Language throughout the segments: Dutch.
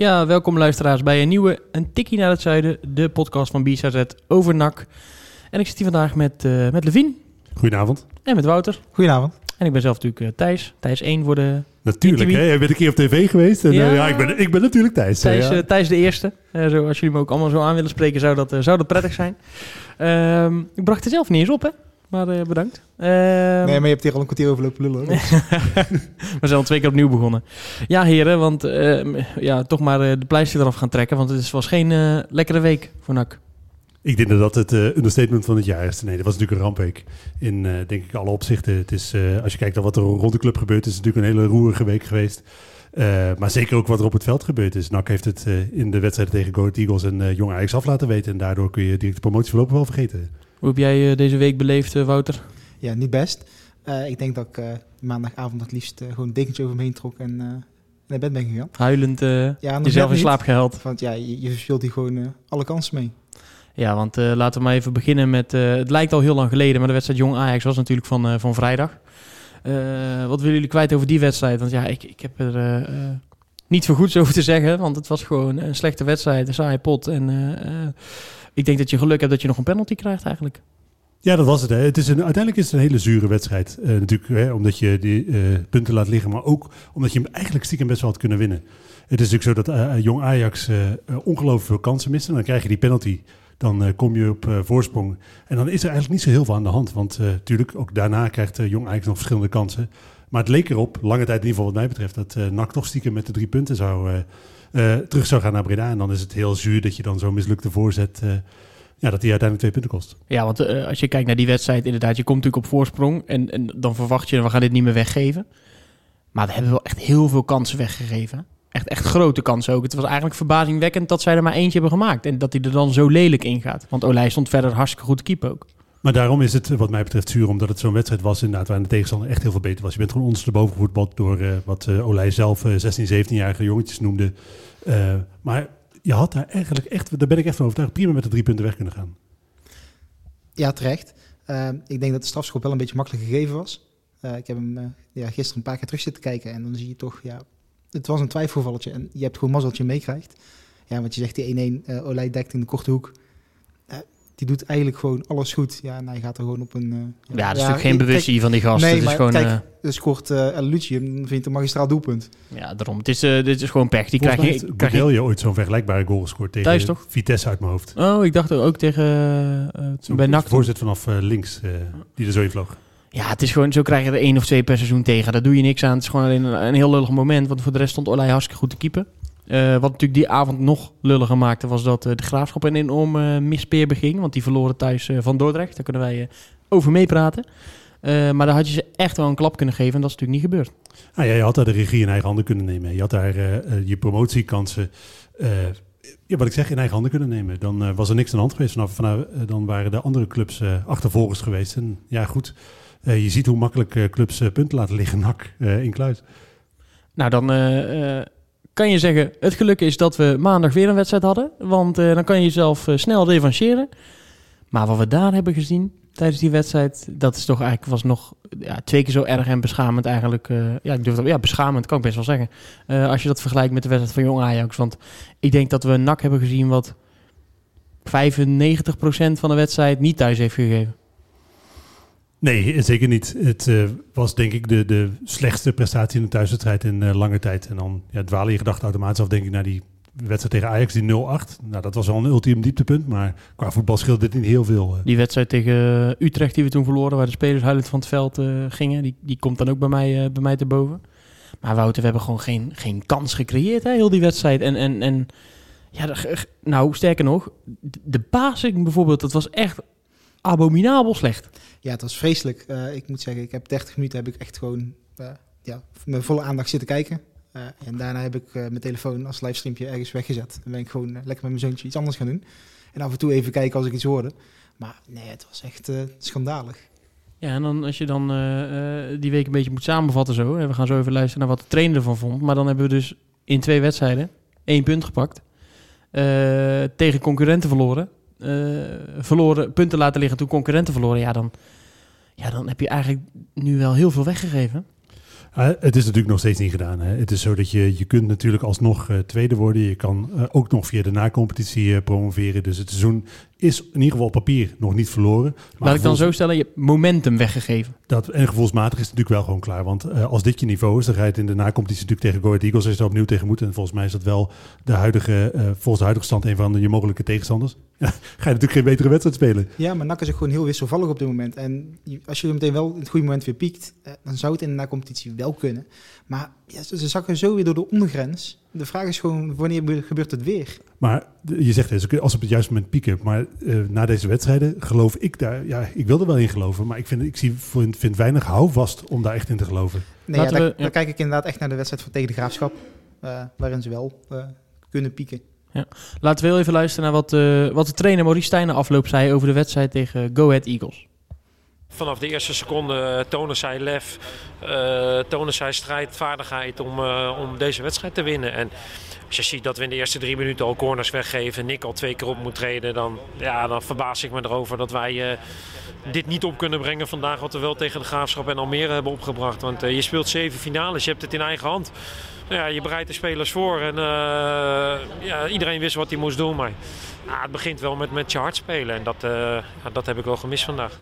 Ja, welkom luisteraars bij een nieuwe Een Tikkie naar het Zuiden, de podcast van BZZ over NAC. En ik zit hier vandaag met, eh met Levien Goedenavond. en met Wouter. Goedenavond. En ik ben zelf natuurlijk eh, Thijs. Thijs 1 voor de... Natuurlijk, hè? Jij bent een keer op tv geweest. En, Ja. ja ik, ben, ik ben natuurlijk Thijs. Thijs, ja. eh, Thijs de Eerste. Eh, zo, als jullie me ook allemaal zo aan willen spreken, zou dat, eh, zou dat prettig zijn. Ehm, ik bracht er zelf niet eens op, hè. Maar eh, bedankt. Ehm, nee, maar je hebt hier al een kwartier over lopen lullen. hoor. We zijn al twee keer opnieuw begonnen. Ja, heren, want ehm, ja, toch maar eh, de pleister eraf gaan trekken. Want het is- was geen eh, lekkere week voor NAC. Ik denk dat dat het understatement van het jaar is. Nee, dat was natuurlijk een rampweek. In, eh, denk ik, alle opzichten. Het is, eh, als je kijkt naar wat er rond de club gebeurt, is het natuurlijk een hele roerige week geweest. Eh, maar zeker ook wat er op het veld gebeurd is. NAC heeft het in de wedstrijden tegen Go Ahead Eagles en Jong Ajax af laten weten. En daardoor kun je direct de promotie voorlopig wel vergeten. Hoe heb jij eh, deze week beleefd, eh, Wouter? ja, niet best. Eh, ik denk dat ik maandagavond het liefst gewoon een dekentje over me heen trok en naar bed ben gegaan. Huilend eh, Ja, jezelf in slaap gehaald. Want ja, je, je verspeelt hier gewoon alle kansen mee. Ja, want laten we maar even beginnen met... het lijkt al heel lang geleden, maar de wedstrijd Jong Ajax was natuurlijk van, van vrijdag. Wat willen jullie kwijt over die wedstrijd? Want ja, ik, ik heb er niet veel goeds over te zeggen. Want het was gewoon een slechte wedstrijd, een saaie pot. En eh, eh, ik denk dat je geluk hebt dat je nog een penalty krijgt eigenlijk. Ja, dat was het. Hè. het is een, uiteindelijk is het een hele zure wedstrijd. Eh, natuurlijk hè, omdat je die punten laat liggen, maar ook omdat je hem eigenlijk stiekem best wel had kunnen winnen. Het is natuurlijk zo dat Jong Ajax ongelooflijk veel kansen mist. En dan krijg je die penalty. Dan kom je op voorsprong. En dan is er eigenlijk niet zo heel veel aan de hand. Want natuurlijk, ook daarna krijgt Jong Ajax nog verschillende kansen. Maar het leek erop, lange tijd in ieder geval wat mij betreft, dat eh NAC toch stiekem met de drie punten zou, eh, eh, terug zou gaan naar Breda. En dan is het heel zuur dat je dan zo'n mislukte voorzet, ja, dat die uiteindelijk twee punten kost. Ja, want als je kijkt naar die wedstrijd, inderdaad, je komt natuurlijk op voorsprong. En, en dan verwacht je, we gaan dit niet meer weggeven. Maar we hebben wel echt heel veel kansen weggegeven. Echt, echt grote kansen ook. Het was eigenlijk verbazingwekkend dat zij er maar eentje hebben gemaakt. En dat hij er dan zo lelijk in gaat. Want Olij stond verder hartstikke goed te keeper ook. Maar daarom is het wat mij betreft zuur, omdat het zo'n wedstrijd was inderdaad waarin de tegenstander echt heel veel beter was. Je bent gewoon ondersteboven gevoetbald door eh, wat eh Olij zelf eh, 16, 17-jarige jongetjes noemde. Eh, maar je had daar eigenlijk echt, daar ben ik echt van overtuigd, prima met de drie punten weg kunnen gaan. Ja, terecht. Eh, ik denk dat de strafschop wel een beetje makkelijk gegeven was. Ik heb hem ja, gisteren een paar keer terug zitten kijken en dan zie je toch, ja, het was een twijfelvalletje en je hebt gewoon mazzel dat je hem meekrijgt. Ja, want je zegt die 1-1, eh Olij dekt in de korte hoek. Eh, die doet eigenlijk gewoon alles goed. Ja, en hij gaat er gewoon op een... eh, Ja, dat is natuurlijk geen kijk, bewustzijn van die gasten. Nee, het is maar gewoon, kijk, eh, Dus scoort uh, El Lucci, dan vindt een magistraal doelpunt. ja, daarom. Het is, eh, dit is gewoon pech. Die krijg je... Krijg je ooit zo'n vergelijkbare goal gescoord tegen Thuis toch? Vitesse uit mijn hoofd. oh, ik dacht ook tegen... eh, eh, Zo'n bij NAC. voorzet vanaf eh, links, eh, die er zo in vloog. Ja, het is gewoon, zo krijg je er één of twee per seizoen tegen. Daar doe je niks aan. Het is gewoon alleen een, een heel lullig moment. Want voor de rest stond Olij hartstikke goed te keeper. Eh, wat natuurlijk die avond nog lulliger maakte, was dat eh, de Graafschap een enorm eh, mispeer beging. Want die verloren thuis van Dordrecht. Daar kunnen wij over meepraten. Maar daar had je ze echt wel een klap kunnen geven. En dat is natuurlijk niet gebeurd. Ah, ja, je had daar de regie in eigen handen kunnen nemen. Je had daar je promotiekansen, ja, wat ik zeg, in eigen handen kunnen nemen. Dan was er niks aan de hand geweest. Vanaf, vanaf, dan waren de andere clubs achtervolgers geweest. En ja, goed, je ziet hoe makkelijk clubs punten laten liggen, nak, in Kluis. Nou, dan kan je zeggen, het geluk is dat we maandag weer een wedstrijd hadden. Want eh, dan kan je jezelf eh, snel revancheren. Maar wat we daar hebben gezien tijdens die wedstrijd, dat is toch eigenlijk was nog ja, twee keer zo erg en beschamend eigenlijk. eh, ja, ik durf dat, ja, beschamend kan ik best wel zeggen. Als je dat vergelijkt met de wedstrijd van Jong Ajax. Want ik denk dat we een nak hebben gezien wat 95% van de wedstrijd niet thuis heeft gegeven. Nee, zeker niet. Het eh, was denk ik de, de slechtste prestatie in de thuiswedstrijd in eh, lange tijd. En dan ja, dwalen je gedachten automatisch af, denk ik, naar die wedstrijd tegen Ajax, die 0-8. Nou, dat was wel een ultiem dieptepunt, maar qua voetbal scheelde dit niet heel veel. eh. Die wedstrijd tegen Utrecht die we toen verloren, waar de spelers huilend van het veld gingen, die, die komt dan ook bij mij, bij mij te boven. Maar Wouter, we hebben gewoon geen, geen kans gecreëerd, hè, heel die wedstrijd. En, en, en ja, nou, sterker nog, de- basing bijvoorbeeld, dat was echt abominabel slecht. Ja, het was vreselijk. Eh, ik moet zeggen, ik heb 30 minuten heb ik echt gewoon eh, ja, met volle aandacht zitten kijken. Eh, en daarna heb ik mijn telefoon als livestreampje ergens weggezet. Dan ben ik gewoon lekker met mijn zoontje iets anders gaan doen. En af en toe even kijken als ik iets hoorde. Maar nee, het was echt schandalig. Ja, en dan als je dan die week een beetje moet samenvatten zo. We gaan zo even luisteren naar wat de trainer ervan vond. Maar dan hebben we dus in twee wedstrijden één punt gepakt. Tegen concurrenten verloren. Eh, verloren, punten laten liggen toen concurrenten verloren. Ja dan, ja, dan heb je eigenlijk nu wel heel veel weggegeven. Ah, het is natuurlijk nog steeds niet gedaan. Hè. Het is zo dat je, je kunt natuurlijk alsnog eh, tweede worden. Je kan eh, ook nog via de nacompetitie eh, promoveren. Dus het seizoen is in ieder geval op papier nog niet verloren. Maar Laat ik dan zo stellen, je hebt momentum weggegeven. Dat, en gevoelsmatig is het natuurlijk wel gewoon klaar. Want eh, als dit je niveau is, dan ga je het in de nacompetitie natuurlijk tegen Go Ahead Eagles als je er opnieuw tegen moet. En volgens mij is dat wel de huidige, eh, volgens de huidige stand een van de, je mogelijke tegenstanders. Ga je natuurlijk geen betere wedstrijd spelen. Ja, maar NAC is ook gewoon heel wisselvallig op dit moment. En als je er meteen wel in het goede moment weer piekt, eh, dan zou het in de na-competitie wel kunnen. Maar ja, ze, zakken zo weer door de ondergrens. De vraag is gewoon, wanneer be- gebeurt het weer? Maar je zegt, hè, ze kunnen- als ze op het juiste moment pieken. Maar eh, na deze wedstrijden geloof ik daar, ja, ik wil er wel in geloven. Maar ik vind, ik zie, vind, vind weinig houvast om daar echt in te geloven. Nee, ja, we- ja. daar kijk ik inderdaad echt naar de wedstrijd van tegen de Graafschap. eh, waarin ze wel eh, kunnen pieken. Laten we heel even luisteren naar wat, eh, wat de trainer Maurice Stijn afloop zei over de wedstrijd tegen Go Ahead Eagles. Vanaf de eerste seconde tonen zij lef, eh, tonen zij strijdvaardigheid om, eh, om deze wedstrijd te winnen. En als je ziet dat we in de eerste drie minuten al corners weggeven, Nick al twee keer op moet treden, dan, ja, dan verbaas ik me erover dat wij eh, dit niet op kunnen brengen vandaag. Wat we wel tegen de Graafschap en Almere hebben opgebracht. Want eh, je speelt zeven finales, je hebt het in eigen hand. Nou ja, je bereidt de spelers voor en eh, ja, iedereen wist wat hij moest doen. Maar ja, het begint wel met, met je hart spelen en dat, dat heb ik wel gemist vandaag.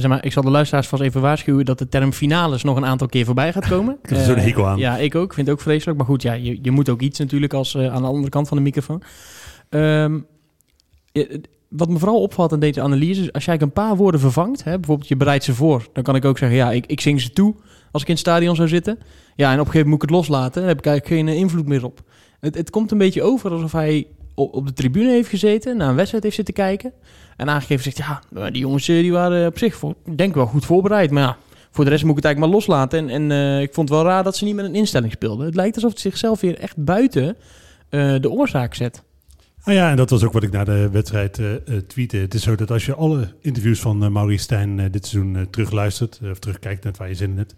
Zeg maar, ik zal de luisteraars vast even waarschuwen dat de term finales nog een aantal keer voorbij gaat komen. Ik heb er zo'n hekel aan. Ja, ik ook. Vind het ook vreselijk. Maar goed, ja, je, je moet ook iets natuurlijk als eh, aan de andere kant van de microfoon. Ehm, eh, wat me vooral opvalt in deze analyse is, als jij een paar woorden vervangt, hè, bijvoorbeeld je bereidt ze voor, dan kan ik ook zeggen, ja, ik, ik zing ze toe als ik in het stadion zou zitten. Ja, en op een gegeven moment moet ik het loslaten. Daar heb ik eigenlijk geen eh, invloed meer op. Het, het komt een beetje over alsof hij op, de tribune heeft gezeten, naar een wedstrijd heeft zitten kijken. En aangegeven zegt, ja, die jongens eh, die waren op zich, voor, denk wel goed voorbereid. Maar ja, voor de rest moet ik het eigenlijk maar loslaten. En, eh, ik vond het wel raar dat ze niet met een instelling speelden. Het lijkt alsof het zichzelf weer echt buiten eh, de oorzaak zet. Nou ja, en dat was ook wat ik na de wedstrijd eh, tweette. Het is zo dat als je alle interviews van eh Maurice Stijn dit seizoen terugluistert, of terugkijkt net waar je zin in hebt,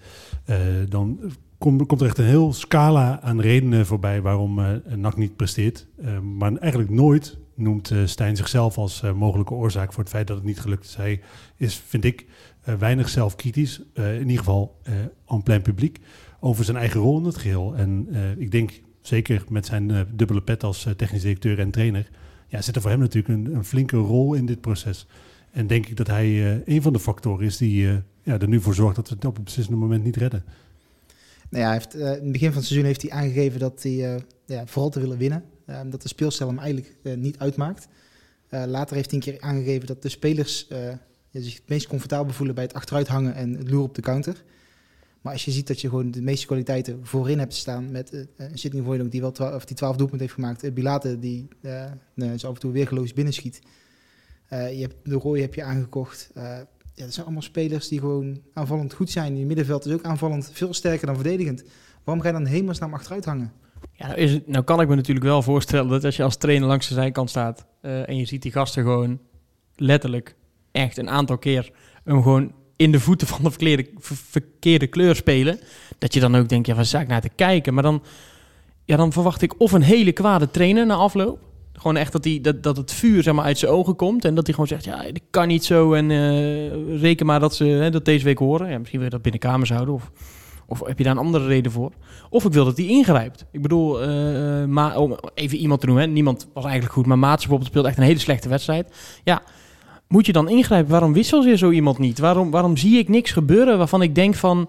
dan kom- komt er echt een heel scala aan redenen voorbij waarom eh NAC niet presteert. Eh, maar eigenlijk nooit noemt eh, Stijn zichzelf als mogelijke oorzaak voor het feit dat het niet gelukt is. Hij is, vind ik, weinig zelfkritisch, in ieder geval en plein publiek, over zijn eigen rol in het geheel. En ik denk, zeker met zijn dubbele pet als technisch directeur en trainer, ja, zit er voor hem natuurlijk een, een flinke rol in dit proces. En denk ik dat hij een van de factoren is die ja, er nu voor zorgt dat we het op het beslissende moment niet redden. Nou ja, heeft, eh, in het begin van het seizoen heeft hij aangegeven dat hij eh, ja, vooral te willen winnen. Eh, dat de speelstijl hem eigenlijk eh, niet uitmaakt. Later heeft hij een keer aangegeven dat de spelers zich het meest comfortabel voelen bij het achteruit hangen en het loeren op de counter. Maar als je ziet dat je gewoon de meeste kwaliteiten voorin hebt staan met Sidney Voijdonk die wel of die 12 doelpunten heeft gemaakt, uh, Bilate die nou, zo af en toe weergeloos binnenschiet. Eh, je hebt de Roy heb je aangekocht. Ja, dat zijn allemaal spelers die gewoon aanvallend goed zijn. Je middenveld is ook aanvallend veel sterker dan verdedigend. Waarom ga je dan hemelsnaam achteruit hangen? Ja, nou, is het, nou kan ik me natuurlijk wel voorstellen dat als je als trainer langs de zijkant staat eh, en je ziet die gasten gewoon letterlijk echt een aantal keer hem gewoon in de voeten van de verkeerde, ver- verkeerde kleur spelen, dat je dan ook denkt, ja, waar ik naar te kijken? Maar dan, ja, dan verwacht ik of een hele kwade trainer na afloop, gewoon echt dat, die, dat, dat het vuur zeg maar, uit zijn ogen komt en dat hij gewoon zegt, ja, dat kan niet zo en eh, reken maar dat ze hè, dat deze week horen. Ja, misschien wil je dat binnen kamers houden of, of heb je daar een andere reden voor? Of ik wil dat hij ingrijpt. Ik bedoel, maar om even iemand te noemen, hè. niemand was eigenlijk goed, maar Maats bijvoorbeeld speelde echt een hele slechte wedstrijd. Ja, moet je dan ingrijpen? Waarom wissel je zo iemand niet? Waarom, waarom zie ik niks gebeuren waarvan ik denk van,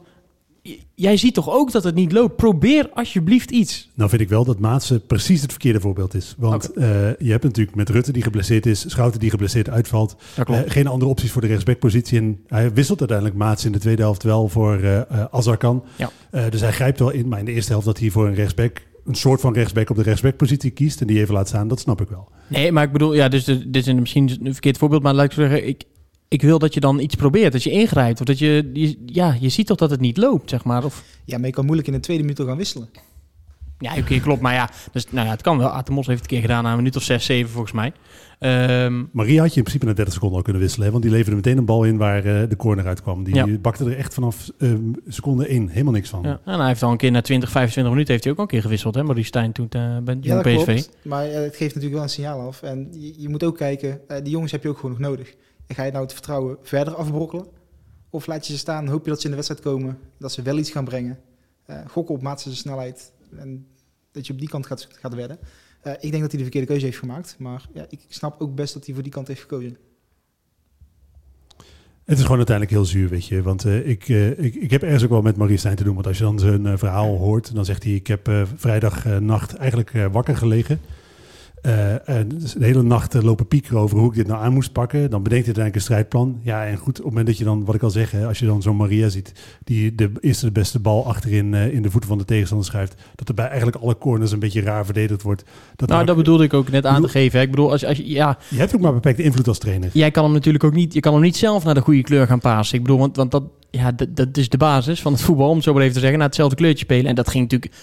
jij ziet toch ook dat het niet loopt? Probeer alsjeblieft iets. Nou vind ik wel dat Maatsen precies het verkeerde voorbeeld is. Want eh, je hebt natuurlijk met Rutte die geblesseerd is, Schouten die geblesseerd uitvalt. Eh, geen andere opties voor de rechtsbackpositie. En hij wisselt uiteindelijk Maats in de tweede helft wel voor eh eh, Azarkan. Ja. Dus hij grijpt wel in. Maar in de eerste helft dat hij voor een rechtsback, een soort van rechtsback op de rechtsbackpositie kiest en die even laat staan, dat snap ik wel. Nee, maar ik bedoel, ja, dus de- dit is een- misschien een verkeerd voorbeeld, maar laat ik zeggen, ik, ik wil dat je dan iets probeert, dat je ingrijpt. Of dat je, je- ja, je ziet toch dat het niet loopt, zeg maar. Of, Ja, maar je kan moeilijk in de tweede minuut al gaan wisselen. ja, oké, klopt. Maar ja, dus, nou ja, het kan wel. Atemos heeft het een keer gedaan na een minuut of zes, zeven volgens mij. Ehm, Maria had je in principe na 30 seconden al kunnen wisselen. Hè? Want die leverde meteen een bal in waar eh, de corner uitkwam. Die Ja. bakte er echt vanaf eh, seconde 1 helemaal niks van. ja. En hij heeft al een keer na 20, 25 minuten heeft hij ook al een keer gewisseld, hè, Maurice Stijn toen eh, bij Ja, PSV. klopt. Maar eh, het geeft natuurlijk wel een signaal af. En je, je moet ook kijken, eh, die jongens heb je ook gewoon nog nodig. Ga je nou het vertrouwen verder afbrokkelen? Of laat je ze staan, hoop je dat ze in de wedstrijd komen, dat ze wel iets gaan brengen. Eh gokken op maatse snelheid en dat je op die kant gaat, gaat wedden. Eh, ik denk dat hij de verkeerde keuze heeft gemaakt. Maar ja, ik snap ook best dat hij voor die kant heeft gekozen. Het is gewoon uiteindelijk heel zuur, weet je. Want eh, ik, ik, ik heb ergens ook wel met Maurice Stijn te doen. Want als je dan zijn verhaal hoort, dan zegt hij... ik heb vrijdagnacht eigenlijk wakker gelegen. Eh, en dus de hele nacht lopen piekeren over hoe ik dit nou aan moest pakken. Dan bedenkt hij uiteindelijk een strijdplan. Ja, en goed, op het moment dat je dan, wat ik al zeg... Hè, als je dan zo'n Maria ziet... die de eerste de beste bal achterin eh, in de voeten van de tegenstander schuift... dat er bij eigenlijk alle corners een beetje raar verdedigd wordt. Dat Nou, dat bedoelde ik ook net aan te geven. hè. Ik bedoel, als, als je, ja, Je hebt ook maar beperkte invloed als trainer. jij kan hem natuurlijk ook niet, je kan hem niet zelf naar de goede kleur gaan pasen. Ik bedoel, want, want dat, ja, dat, dat is de basis van het voetbal, om het zo maar even te zeggen, naar hetzelfde kleurtje spelen. En dat ging natuurlijk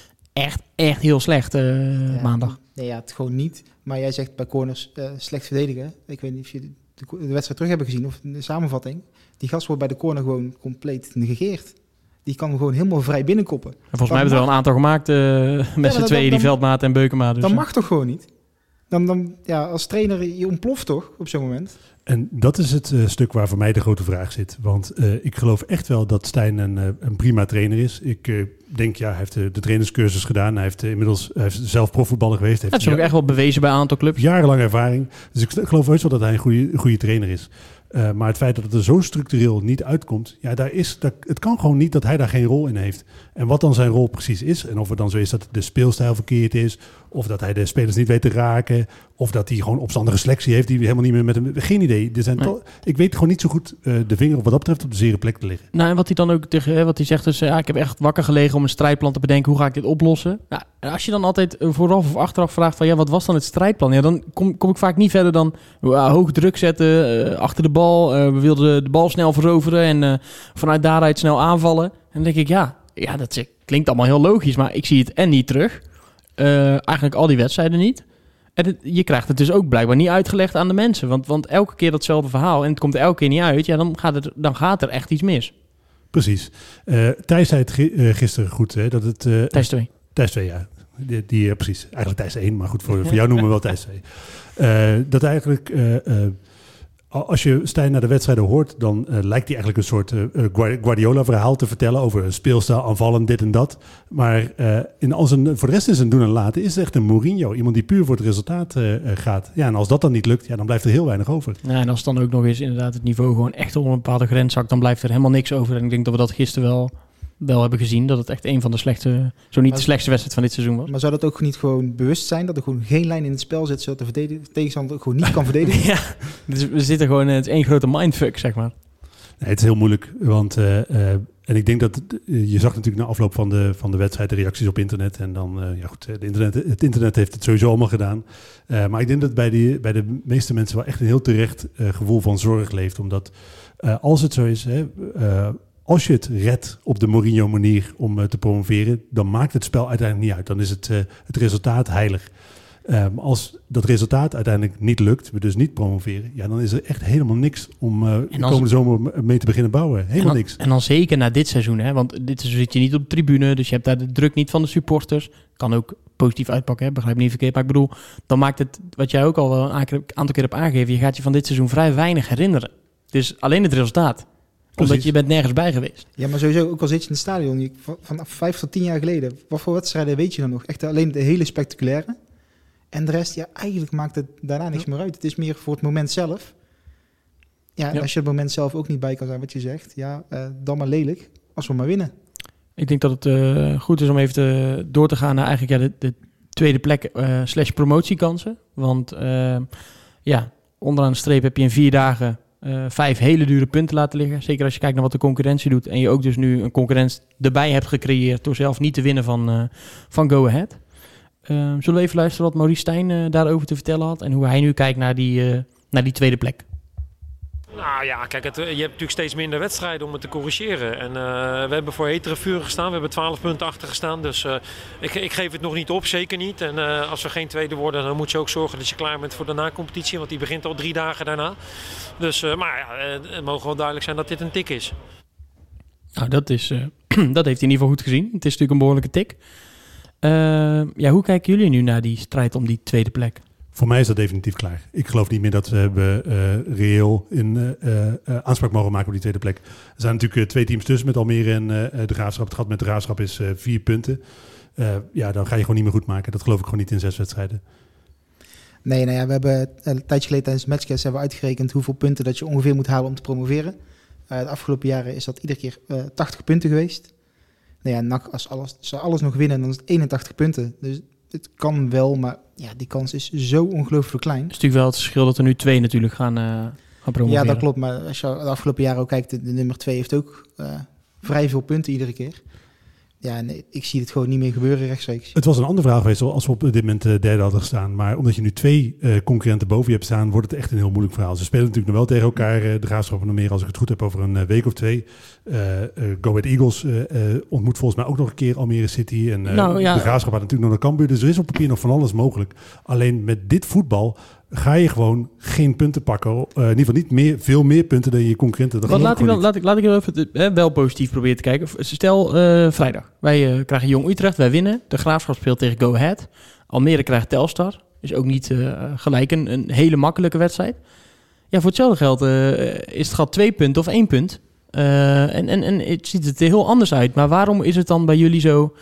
echt, echt heel slecht eh, Ja, maandag. Nee, ja, het gewoon niet. Maar jij zegt bij corners eh, slecht verdedigen. Ik weet niet of jullie de, de wedstrijd terug hebben gezien of de samenvatting. Die gast wordt bij de corner gewoon compleet negeerd. Die kan hem gewoon helemaal vrij binnenkoppen. En volgens mij hebben we er wel een aantal gemaakt eh, met z'n dat- tweeën, die Veldmaat en Beukema. Dus, dat mag toch gewoon niet? Dan, dan, ja, als trainer, je ontploft toch op zo'n moment? En dat is het eh, stuk waar voor mij de grote vraag zit. Want eh, ik geloof echt wel dat Stijn een, eh, een prima trainer is. Ik denk, ja, hij heeft de, de trainerscursus gedaan. Hij heeft inmiddels hij heeft zelf profvoetballer geweest. Hij Dat heeft is ook echt wel bewezen bij een aantal clubs. jarenlang ervaring. Dus ik geloof heus wel dat hij een goede, goede trainer is. Maar het feit dat het er zo structureel niet uitkomt, ja, daar is, daar, het kan gewoon niet dat hij daar geen rol in heeft. En wat dan zijn rol precies is, en of het dan zo is dat de speelstijl verkeerd is, of dat hij de spelers niet weet te raken, of dat hij gewoon opstandige selectie heeft die helemaal niet meer met hem. Geen idee. Er zijn Nee. ik weet gewoon niet zo goed eh, de vinger wat dat betreft op de zere plek te liggen. Nou, en wat hij dan ook tegen, wat hij zegt is, eh, ja, ik heb echt wakker gelegen om een strijdplan te bedenken, hoe ga ik dit oplossen? Nou, en als je dan altijd eh, vooraf of achteraf vraagt van, ja, wat was dan het strijdplan? Ja, dan kom, kom ik vaak niet verder dan uh, hoog druk zetten, achter de bal, we wilden de bal snel veroveren en vanuit daaruit snel aanvallen. En dan denk ik, ja, ja, dat klinkt allemaal heel logisch, maar ik zie het en niet terug. Eh, eigenlijk al die wedstrijden niet. En het- je krijgt het dus ook blijkbaar niet uitgelegd aan de mensen. Want, want elke keer datzelfde verhaal en het komt elke keer niet uit. Ja, dan gaat, het, dan gaat er echt iets mis. Precies. Eh Thijs zei het eh, gisteren goed, hè, dat het... eh, Thijs 2. Thijs 2, ja. Die, die, precies. Eigenlijk Thijs 1, maar goed, voor, voor jou noemen we wel Thijs 2. Eh, dat eigenlijk, als je Stijn naar de wedstrijden hoort, dan eh, lijkt hij eigenlijk een soort eh, eh, Guar- Guardiola-verhaal te vertellen over een speelstijl, aanvallen, dit en dat. Maar in al zijn, voor de rest in zijn doen en laten is het echt een Mourinho. Iemand die puur voor het resultaat gaat. Ja, en als dat dan niet lukt, ja, dan blijft er heel weinig over. Ja, en als dan ook nog eens inderdaad het niveau gewoon echt onder een bepaalde grens zakt, dan blijft er helemaal niks over. En ik denk dat we dat gisteren wel, wel hebben gezien. Dat het echt een van de slechtste, zo niet de slechtste wedstrijd van dit seizoen was. Maar zou dat ook niet gewoon bewust zijn? Dat er gewoon geen lijn in het spel zit, zodat de tegenstander ook gewoon niet kan verdedigen? Ja, dus we zitten gewoon, het is één grote mindfuck, zeg maar. Nee, het is heel moeilijk, want eh, eh, en ik denk dat eh, je zag natuurlijk na afloop van de, van de wedstrijd de reacties op internet en dan eh, ja goed, de internet, het internet heeft het sowieso allemaal gedaan. Eh, maar ik denk dat bij, die, bij de meeste mensen wel echt een heel terecht gevoel van zorg leeft, omdat eh, als het zo is, hè, eh, als je het redt op de Mourinho manier om eh, te promoveren, dan maakt het spel uiteindelijk niet uit. Dan is het, eh, het resultaat heilig. Eh, maar als dat resultaat uiteindelijk niet lukt, we dus niet promoveren, ja, dan is er echt helemaal niks om eh de als- komende zomer mee te beginnen bouwen. Helemaal en dan, niks. En dan zeker na dit seizoen, hè? want dit seizoen zit je niet op de tribune, dus je hebt daar de druk niet van de supporters. Kan ook positief uitpakken, hè? begrijp me niet verkeerd. Maar ik bedoel, dan maakt het, wat jij ook al wel een aantal aantal keer hebt aangegeven, je gaat je van dit seizoen vrij weinig herinneren. Dus alleen het resultaat. Omdat je bent nergens bij geweest. Ja, maar sowieso, ook al zit je in het stadion, je, van- vijf tot tien jaar geleden, wat voor wedstrijden weet je dan nog? Echt alleen de hele spectaculaire. En de rest, ja, eigenlijk maakt het daarna niks meer uit. Het is meer voor het moment zelf. Ja, als je op het moment zelf ook niet bij kan zijn, wat je zegt, ja, eh, dan maar lelijk, als we maar winnen. Ik denk dat het eh, goed is om even te, door te gaan naar eigenlijk ja, de, de tweede plek eh, slash promotiekansen. Want eh, ja, onderaan de streep heb je in vier dagen eh, vijf hele dure punten laten liggen. Zeker als je kijkt naar wat de concurrentie doet. En je ook dus nu een concurrent erbij hebt gecreëerd door zelf niet te winnen van, eh, van Go Ahead. Eh, zullen we even luisteren wat Maurice Stijn eh, daarover te vertellen had. En hoe hij nu kijkt naar die, naar die tweede plek. Nou ja, kijk, het, je hebt natuurlijk steeds minder wedstrijden om het te corrigeren. En uh, we hebben voor hetere vuren gestaan. We hebben 12 punten achter gestaan. Dus uh, ik, ik, geef het nog niet op, zeker niet. En als we geen tweede worden, dan moet je ook zorgen dat je klaar bent voor de na-competitie. Want die begint al drie dagen daarna. Dus, maar ja, het mogen wel duidelijk zijn dat dit een tik is. Nou, dat, is, dat heeft hij in ieder geval goed gezien. Het is natuurlijk een behoorlijke tik. ja, hoe kijken jullie nu naar die strijd om die tweede plek? Voor mij is dat definitief klaar. Ik geloof niet meer dat we uh, reëel in uh, uh, aanspraak mogen maken op die tweede plek. Er zijn natuurlijk twee teams tussen met Almere en de Graafschap. Het gat met de Graafschap is vier punten. ja, dan ga je gewoon niet meer goed maken. Dat geloof ik gewoon niet in zes wedstrijden. Nee, nou ja, we hebben een tijdje geleden tijdens Matchcast hebben we uitgerekend hoeveel punten dat je ongeveer moet halen om te promoveren. de afgelopen jaren is dat iedere keer 80 punten geweest. Nou ja, NAC, als alles, ze alles nog winnen, dan is het 81 punten. Dus het kan wel, maar ja, die kans is zo ongelooflijk klein. Het is natuurlijk wel het verschil dat er nu twee natuurlijk gaan, uh, gaan promoveren. Ja, dat klopt. Maar als je de afgelopen jaren ook kijkt, de, de nummer twee heeft ook uh, vrij veel punten iedere keer ja, nee, ik zie het gewoon niet meer gebeuren rechtstreeks. Het was een andere vraag geweest als we op dit moment uh, derde hadden gestaan. Maar omdat je nu twee uh, concurrenten boven je hebt staan, wordt het echt een heel moeilijk verhaal. Ze spelen natuurlijk nog wel tegen elkaar. Uh, de Graafschap nog meer, als ik het goed heb, over een week of twee. Go Ahead Eagles ontmoet volgens mij ook nog een keer Almere City. En nou, ja. de Graafschap had natuurlijk nog een Cambuur. Dus er is op papier nog van alles mogelijk. Alleen met dit voetbal ga je gewoon geen punten pakken. Uh, in ieder geval niet meer, veel meer punten dan je concurrenten. Dat laat, ik dan, laat, ik, laat ik even hè, wel positief proberen te kijken. Stel uh, vrijdag. Wij uh, krijgen Jong Utrecht, wij winnen. De Graafschap speelt tegen Go Ahead. Almere krijgt Telstar. Is ook niet gelijk een, een, hele makkelijke wedstrijd. Ja, voor hetzelfde geld is het gat twee punten of één punt. en, en, en het ziet het er heel anders uit. Maar waarom is het dan bij jullie zo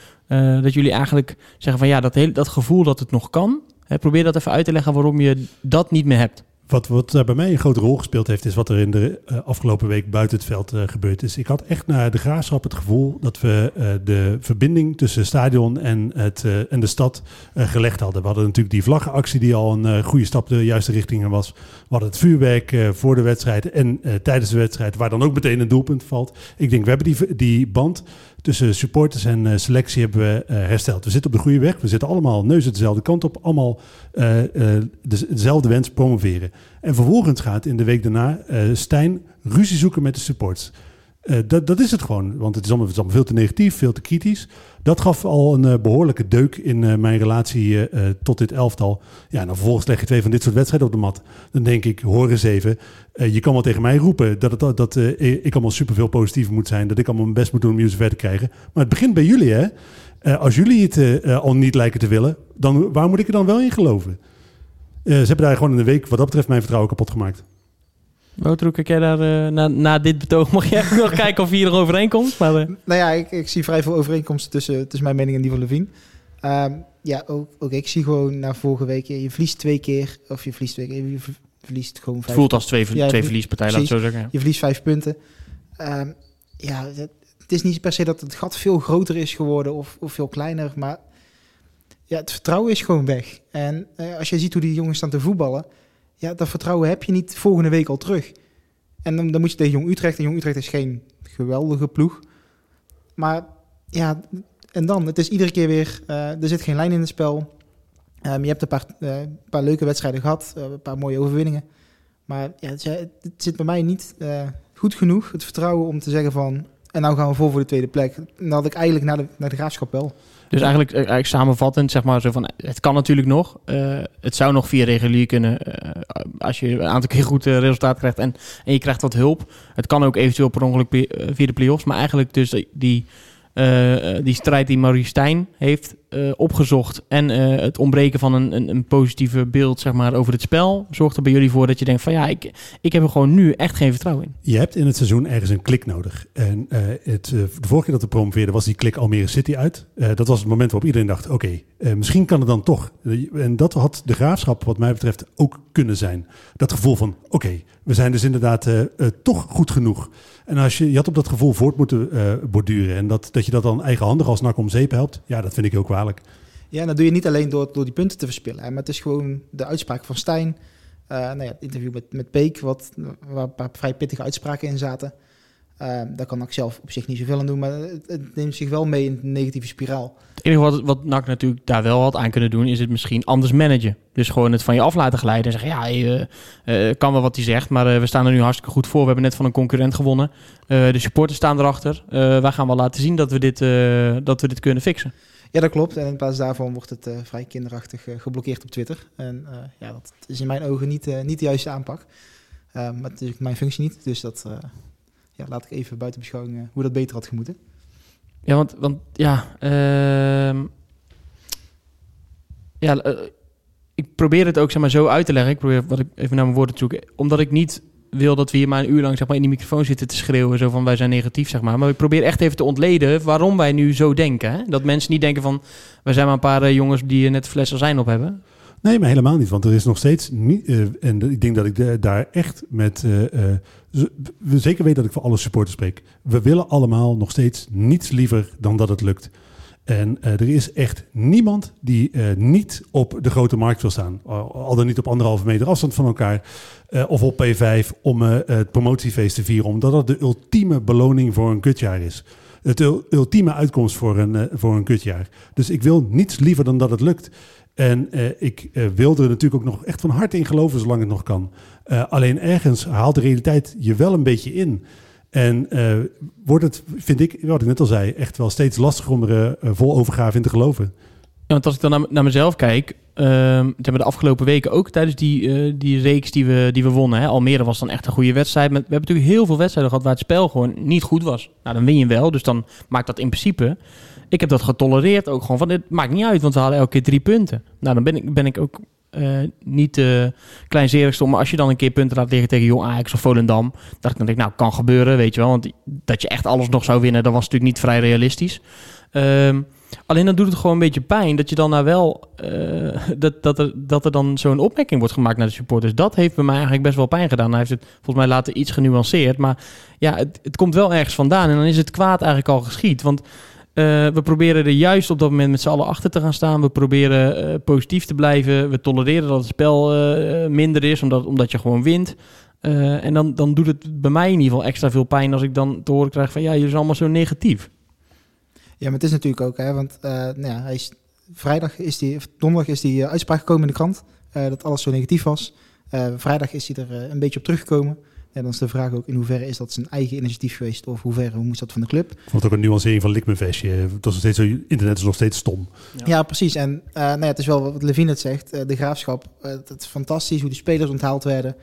dat jullie eigenlijk zeggen van ja, dat, hele, dat gevoel dat het nog kan probeer dat even uit te leggen waarom je dat niet meer hebt. Wat, wat bij mij een grote rol gespeeld heeft, is wat er in de uh, afgelopen week buiten het veld uh, gebeurd is. Ik had echt naar de graafschap het gevoel dat we uh, de verbinding tussen stadion en, het, en de stad gelegd hadden. We hadden natuurlijk die vlaggenactie die al een goede stap de juiste richting was. We hadden het vuurwerk voor de wedstrijd en tijdens de wedstrijd, waar dan ook meteen een doelpunt valt. Ik denk, we hebben die, die band tussen supporters en uh, selectie hebben we uh, hersteld. We zitten op de goede weg. We zitten allemaal neuzen dezelfde kant op. Allemaal uh, dezelfde wens promoveren. En vervolgens gaat in de week daarna Stijn ruzie zoeken met de supporters. Uh, dat, dat is het gewoon, want het is, allemaal, veel te negatief, veel te kritisch. Dat gaf al een uh, behoorlijke deuk in uh, mijn relatie tot dit elftal. Ja, dan vervolgens leg je twee van dit soort wedstrijden op de mat. Dan denk ik, hoor eens even, je kan wel tegen mij roepen dat, het, dat ik allemaal superveel positiever moet zijn. Dat ik allemaal mijn best moet doen om jullie zover te krijgen. Maar het begint bij jullie, hè. als jullie het al niet lijken te willen, dan waar moet ik er dan wel in geloven? ze hebben daar gewoon in de week, wat dat betreft, mijn vertrouwen kapot gemaakt. Wouter, kijk jij daar uh, na, na dit betoog? Mag jij nog kijken of hier er overeenkomt? Maar, uh... Nou ja, ik, ik, zie vrij veel overeenkomsten tussen, tussen mijn mening en die van Levine. Um, ja, ook, ook ik zie gewoon na vorige week, je verliest twee keer, of je verliest twee keer, je verliest gewoon vijf Het voelt als twee, ja, twee verliespartijen, laat zo zeggen. Je verliest vijf punten. Um, ja, het, het, is niet per se dat het gat veel groter is geworden of, of veel kleiner, maar ja, het vertrouwen is gewoon weg. En uh, als je ziet hoe die jongens staan te voetballen ja, dat vertrouwen heb je niet volgende week al terug. En dan, dan moet je tegen Jong Utrecht. En Jong Utrecht is geen geweldige ploeg. Maar ja, en dan, het is iedere keer weer, uh, er zit geen lijn in het spel. Um, je hebt een paar, uh, paar leuke wedstrijden gehad, uh, een paar mooie overwinningen. Maar ja, het, het zit bij mij niet goed genoeg, het vertrouwen om te zeggen van... En nou gaan we vol voor de tweede plek. En dat had ik eigenlijk naar de, naar de graafschap wel. Dus eigenlijk, eh, eigenlijk samenvattend, zeg maar zo van, het kan natuurlijk nog. Uh, het zou nog via regulier kunnen, uh, als je een aantal keer goed resultaat krijgt en, en je krijgt wat hulp. Het kan ook eventueel per ongeluk via de play-offs, maar eigenlijk dus die die strijd die Maurice Stijn heeft uh, opgezocht en het ontbreken van een, een, een, positieve beeld zeg maar, over het spel, zorgt er bij jullie voor dat je denkt van ja, ik, ik heb er gewoon nu echt geen vertrouwen in. Je hebt in het seizoen ergens een klik nodig. En het, de vorige keer dat we promoveerden was die klik Almere City uit. dat was het moment waarop iedereen dacht, oké, misschien kan het dan toch. En dat had de graafschap wat mij betreft ook kunnen zijn. Dat gevoel van, oké, we zijn dus inderdaad toch goed genoeg. En als je, je had op dat gevoel voort moeten uh, borduren. En dat, dat je dat dan eigenhandig als nak om zeep helpt, ja, dat vind ik heel kwalijk. Ja, en dat doe je niet alleen door, door die punten te verspillen. Hè, maar het is gewoon de uitspraak van Stijn. Nou ja, het interview met, met Peek, wat, waar een paar vrij pittige uitspraken in zaten. Uh, daar kan ik zelf op zich niet zoveel aan doen, maar het, het, neemt zich wel mee in een negatieve spiraal. Het enige wat, wat NAC natuurlijk daar wel had aan kunnen doen, is het misschien anders managen. Dus gewoon het van je af laten glijden en zeggen, ja, uh, uh, kan wel wat hij zegt, maar we staan er nu hartstikke goed voor. We hebben net van een concurrent gewonnen. de supporters staan erachter. wij gaan wel laten zien dat we, dit, dat we dit kunnen fixen. Ja, dat klopt. En in plaats daarvan wordt het vrij kinderachtig geblokkeerd op Twitter. En ja, dat is in mijn ogen niet, niet de juiste aanpak. maar het is mijn functie niet, dus dat ja, laat ik even buiten beschouwing uh, hoe dat beter had gemoeten. Ja, want, want ja, uh, ja uh, ik probeer het ook zeg maar, zo uit te leggen. Ik probeer wat ik even naar mijn woorden te zoeken. Omdat ik niet wil dat we hier maar een uur lang zeg maar, in die microfoon zitten te schreeuwen. Zo van wij zijn negatief, zeg maar. Maar ik probeer echt even te ontleden waarom wij nu zo denken. Hè? Dat mensen niet denken van wij zijn maar een paar uh, jongens die net flessen zijn op hebben. Nee, maar helemaal niet. Want er is nog steeds niet. Uh, en ik denk dat ik daar echt met. Uh, uh, zeker weet dat ik voor alle supporters spreek. We willen allemaal nog steeds niets liever dan dat het lukt. En er is echt niemand die niet op de grote markt wil staan. al dan niet op anderhalve meter afstand van elkaar. of op P5 om het promotiefeest te vieren. Omdat dat de ultieme beloning voor een kutjaar is. Het ultieme uitkomst voor een, voor een kutjaar. Dus ik wil niets liever dan dat het lukt. En uh, ik uh, wil er natuurlijk ook nog echt van harte in geloven, zolang het nog kan. Uh, alleen ergens haalt de realiteit je wel een beetje in. En wordt het, vind ik, wat ik net al zei, echt wel steeds lastiger om er vol overgave in te geloven. Ja, want als ik dan naar, naar mezelf kijk, um, de afgelopen weken ook tijdens die, die reeks die we, die we wonnen. Hè, Almere was dan echt een goede wedstrijd. Met, we hebben natuurlijk heel veel wedstrijden gehad waar het spel gewoon niet goed was. Nou, dan win je wel, dus dan maakt dat in principe ik heb dat getolereerd ook gewoon van, dit maakt niet uit, want we halen elke keer drie punten. Nou, dan ben ik, ben ik ook uh, niet de kleinzerigste maar als je dan een keer punten laat liggen tegen Jong Ajax of Volendam, dat ik dan denk, nou, kan gebeuren, weet je wel. Want dat je echt alles nog zou winnen, dat was natuurlijk niet vrij realistisch. Um, alleen dan doet het gewoon een beetje pijn dat je dan nou wel, uh, dat, dat, er, dat er dan zo'n opmerking wordt gemaakt naar de supporters. Dat heeft bij mij eigenlijk best wel pijn gedaan. Hij heeft het volgens mij later iets genuanceerd, maar ja, het, het komt wel ergens vandaan en dan is het kwaad eigenlijk al geschied. Want uh, we proberen er juist op dat moment met z'n allen achter te gaan staan. We proberen uh, positief te blijven. We tolereren dat het spel uh, minder is, omdat, omdat je gewoon wint. en dan, dan doet het bij mij in ieder geval extra veel pijn als ik dan te horen krijg van ja, jullie zijn allemaal zo negatief. Ja, maar het is natuurlijk ook, hè, want nou ja, hij vrijdag is die, donderdag is die uitspraak gekomen in de krant dat alles zo negatief was. vrijdag is hij er een beetje op teruggekomen. En dan is de vraag ook in hoeverre is dat zijn eigen initiatief geweest of hoe hoe moest dat van de club. Ik vond ook een nuancering van likmevestje. Het is nog steeds zo, internet is nog steeds stom. Ja, ja precies. En uh, nou ja, het is wel wat Levine het zegt. Uh, de graafschap, uh, het is fantastisch hoe die spelers onthaald werden.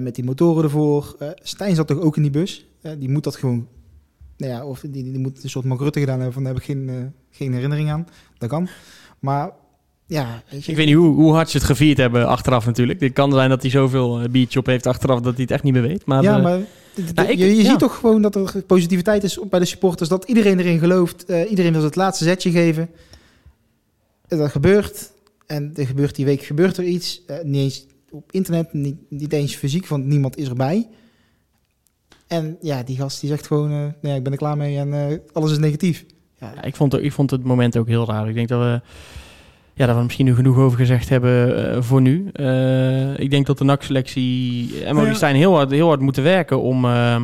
met die motoren ervoor. Stijn zat toch ook in die bus. die moet dat gewoon... Nou ja, of die, die moet een soort Mark Rutte gedaan hebben van daar heb ik geen, geen herinnering aan. Dat kan. Maar ja, ik weet niet hoe, hoe hard ze het gevierd hebben achteraf natuurlijk. Het kan zijn dat hij zoveel uh, biertje op heeft achteraf dat hij het echt niet meer weet. Maar, ja, uh, maar nou, ik, je, je ja. ziet toch gewoon dat er positiviteit is bij de supporters. Dat iedereen erin gelooft. Uh, iedereen wil het laatste zetje geven. Dat gebeurt. En er gebeurt die week gebeurt er iets. niet eens op internet, niet, niet eens fysiek, want niemand is erbij. En ja, die gast die zegt gewoon, nee, nou ik ben er klaar mee en alles is negatief. Ja. ja, ik, vond, ik vond het moment ook heel raar. Ik denk dat we ja, daar we misschien nu genoeg over gezegd hebben uh, voor nu. Uh, ik denk dat de NAC-selectie en Maurice Stijn heel hard, heel hard moeten werken om, uh,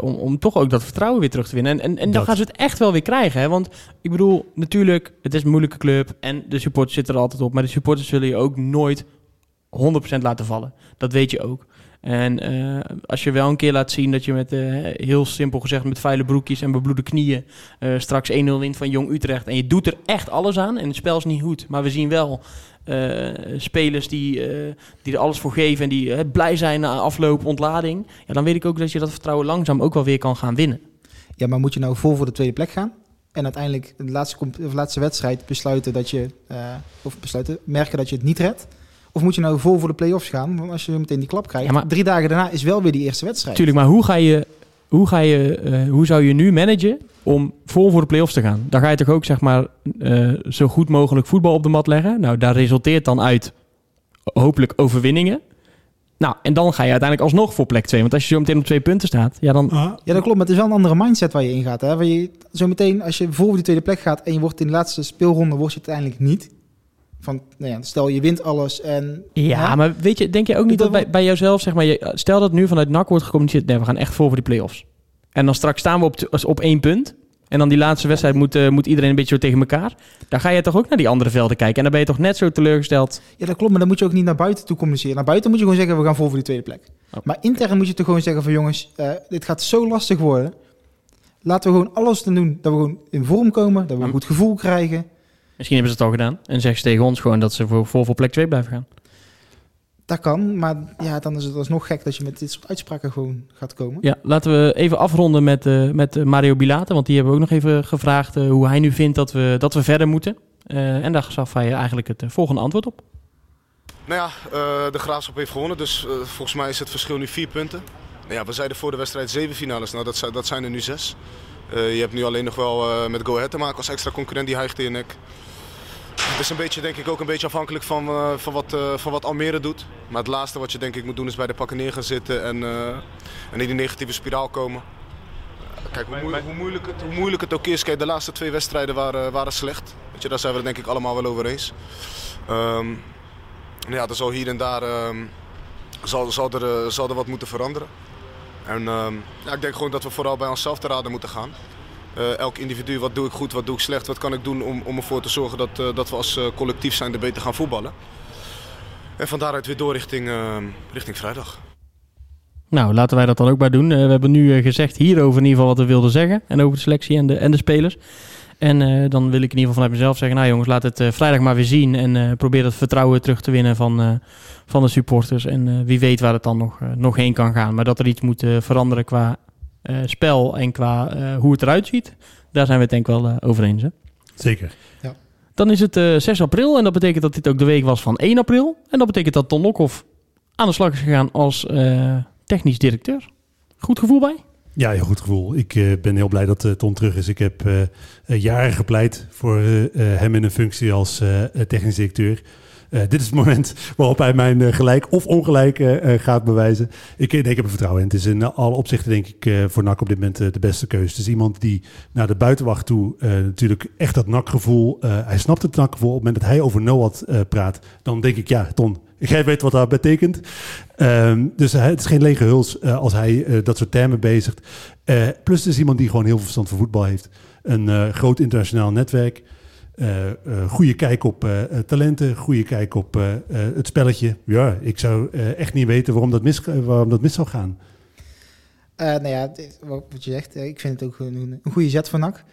om, om toch ook dat vertrouwen weer terug te winnen. En, en, en dan gaan ze het echt wel weer krijgen. Hè? Want ik bedoel, natuurlijk, het is een moeilijke club en de supporters zitten er altijd op. Maar de supporters zullen je ook nooit 100% laten vallen. Dat weet je ook. En uh, als je wel een keer laat zien dat je met, uh, heel simpel gezegd, met vuile broekjes en bebloede knieën uh, straks 1-0 wint van Jong Utrecht. En je doet er echt alles aan en het spel is niet goed. Maar we zien wel spelers die, die er alles voor geven en die blij zijn na afloop, ontlading. Ja, dan weet ik ook dat je dat vertrouwen langzaam ook wel weer kan gaan winnen. Ja, maar moet je nou vol voor de tweede plek gaan? En uiteindelijk de laatste, laatste wedstrijd besluiten dat je, of besluiten, merken dat je het niet redt? Of moet je nou vol voor de play-offs gaan? Want als je meteen die klap krijgt, ja, maar, drie dagen daarna is wel weer die eerste wedstrijd. Tuurlijk, maar hoe ga je, hoe ga je, uh, hoe zou je nu managen om vol voor de play-offs te gaan? Dan ga je toch ook zeg maar uh, zo goed mogelijk voetbal op de mat leggen. Nou, daar resulteert dan uit hopelijk overwinningen. Nou, en dan ga je uiteindelijk alsnog voor plek 2. Want als je zo meteen op twee punten staat, ja dan... Ja, dat klopt. Maar het is wel een andere mindset waar je in gaat. Hè? Waar je, zo meteen, als je voor die tweede plek gaat en je wordt in de laatste speelronde, word je uiteindelijk niet. Van, nou ja, stel je wint alles en... Ja, maar weet je, denk je ook niet dat, bij, bij jouzelf, zeg maar, je, stel dat nu vanuit NAC wordt gecommuniceerd, nee, we gaan echt voor voor die play-offs. En dan straks staan we op, op één punt. En dan die laatste wedstrijd moet, eh, moet iedereen een beetje zo tegen elkaar. Dan ga je toch ook naar die andere velden kijken. En dan ben je toch net zo teleurgesteld. Ja, dat klopt, maar dan moet je ook niet naar buiten toe communiceren. Naar buiten moet je gewoon zeggen, we gaan vol voor die tweede plek. Oh. Maar intern moet je toch gewoon zeggen van jongens, eh, dit gaat zo lastig worden. Laten we gewoon alles te doen dat we gewoon in vorm komen, dat we een Hm. goed gevoel krijgen. Misschien hebben ze het al gedaan. En zeggen ze tegen ons gewoon dat ze voor, voor, voor plek 2 blijven gaan. Dat kan, maar ja, dan is het alsnog gek dat je met dit soort uitspraken gewoon gaat komen. Ja, laten we even afronden met, eh, met eh, Mario Bilate. Want die hebben we ook nog even gevraagd eh, hoe hij nu vindt dat we, dat we verder moeten. Eh, en daar gaf hij eigenlijk het volgende antwoord op. Nou ja, eh, de Graafschap heeft gewonnen, dus volgens mij is het verschil nu vier punten. Nou ja, we zeiden voor de wedstrijd zeven finales, nou dat, zijn- dat zijn er nu zes. Eh, je hebt nu alleen nog wel eh, met Go Ahead te maken als extra concurrent, die hijgt in nek. Het is een beetje, denk ik, ook een beetje afhankelijk van, eh, van, wat, van wat Almere doet. Maar het laatste wat je denk ik moet doen is bij de pakken neer gaan zitten en, in die negatieve spiraal komen. Kijk, hoe, moe- hoe, moeilijk het, hoe moeilijk het ook is, kijk, de laatste twee wedstrijden waren, waren slecht. Weet je, daar zijn we het denk ik allemaal wel over eens. Ehm, ja, er zal hier en daar ehm, zal, er, zal er wat moeten veranderen. En ehm, ja, ik denk gewoon dat we vooral bij onszelf te raden moeten gaan. Eh, elk individu, wat doe ik goed, wat doe ik slecht, wat kan ik doen om, om ervoor te zorgen dat, eh, dat we als eh, collectief zijn er beter gaan voetballen. En van daaruit weer door richting, ehm, richting vrijdag. Nou, laten wij dat dan ook maar doen. We hebben nu gezegd hierover in ieder geval wat we wilden zeggen. En over de selectie en de, en de spelers. En eh, dan wil ik in ieder geval vanuit mezelf zeggen... nou jongens, laat het eh, vrijdag maar weer zien. En eh, probeer het vertrouwen terug te winnen van, eh, van de supporters. En eh, wie weet waar het dan nog, eh, nog heen kan gaan. Maar dat er iets moet veranderen qua eh, spel en qua eh, hoe het eruit ziet... daar zijn we het denk ik wel eh, over eens. Hè? Zeker. Dan is het eh 6 april en dat betekent dat dit ook de week was van 1 april. En dat betekent dat Ton Lokhoff aan de slag is gegaan als eh, technisch directeur. Goed gevoel bij? Ja, heel goed gevoel. Ik eh, ben heel blij dat eh, Ton terug is. Ik heb eh, jaren gepleit voor hem in een functie als technisch directeur. Dit is het moment waarop hij mijn gelijk of ongelijk gaat bewijzen. Ik, nee, ik heb er vertrouwen in. Het is in alle opzichten denk ik voor NAC op dit moment de beste keuze. Het is iemand die naar de buitenwacht toe natuurlijk echt dat NAC-gevoel... hij snapt het NAC-gevoel. Op het moment dat hij over Noat praat, dan denk ik ja, Ton... Jij weet wat dat betekent. Ehm, dus het is geen lege huls eh, als hij eh, dat soort termen bezigt. Eh, plus het is iemand die gewoon heel veel verstand van voetbal heeft. Een groot internationaal netwerk. goede kijk op talenten. Goede kijk op het spelletje. Ja, ik zou echt niet weten waarom dat mis, waarom dat mis zou gaan. Nou ja, wat je zegt, ik vind het ook een, een goede zet van NAC.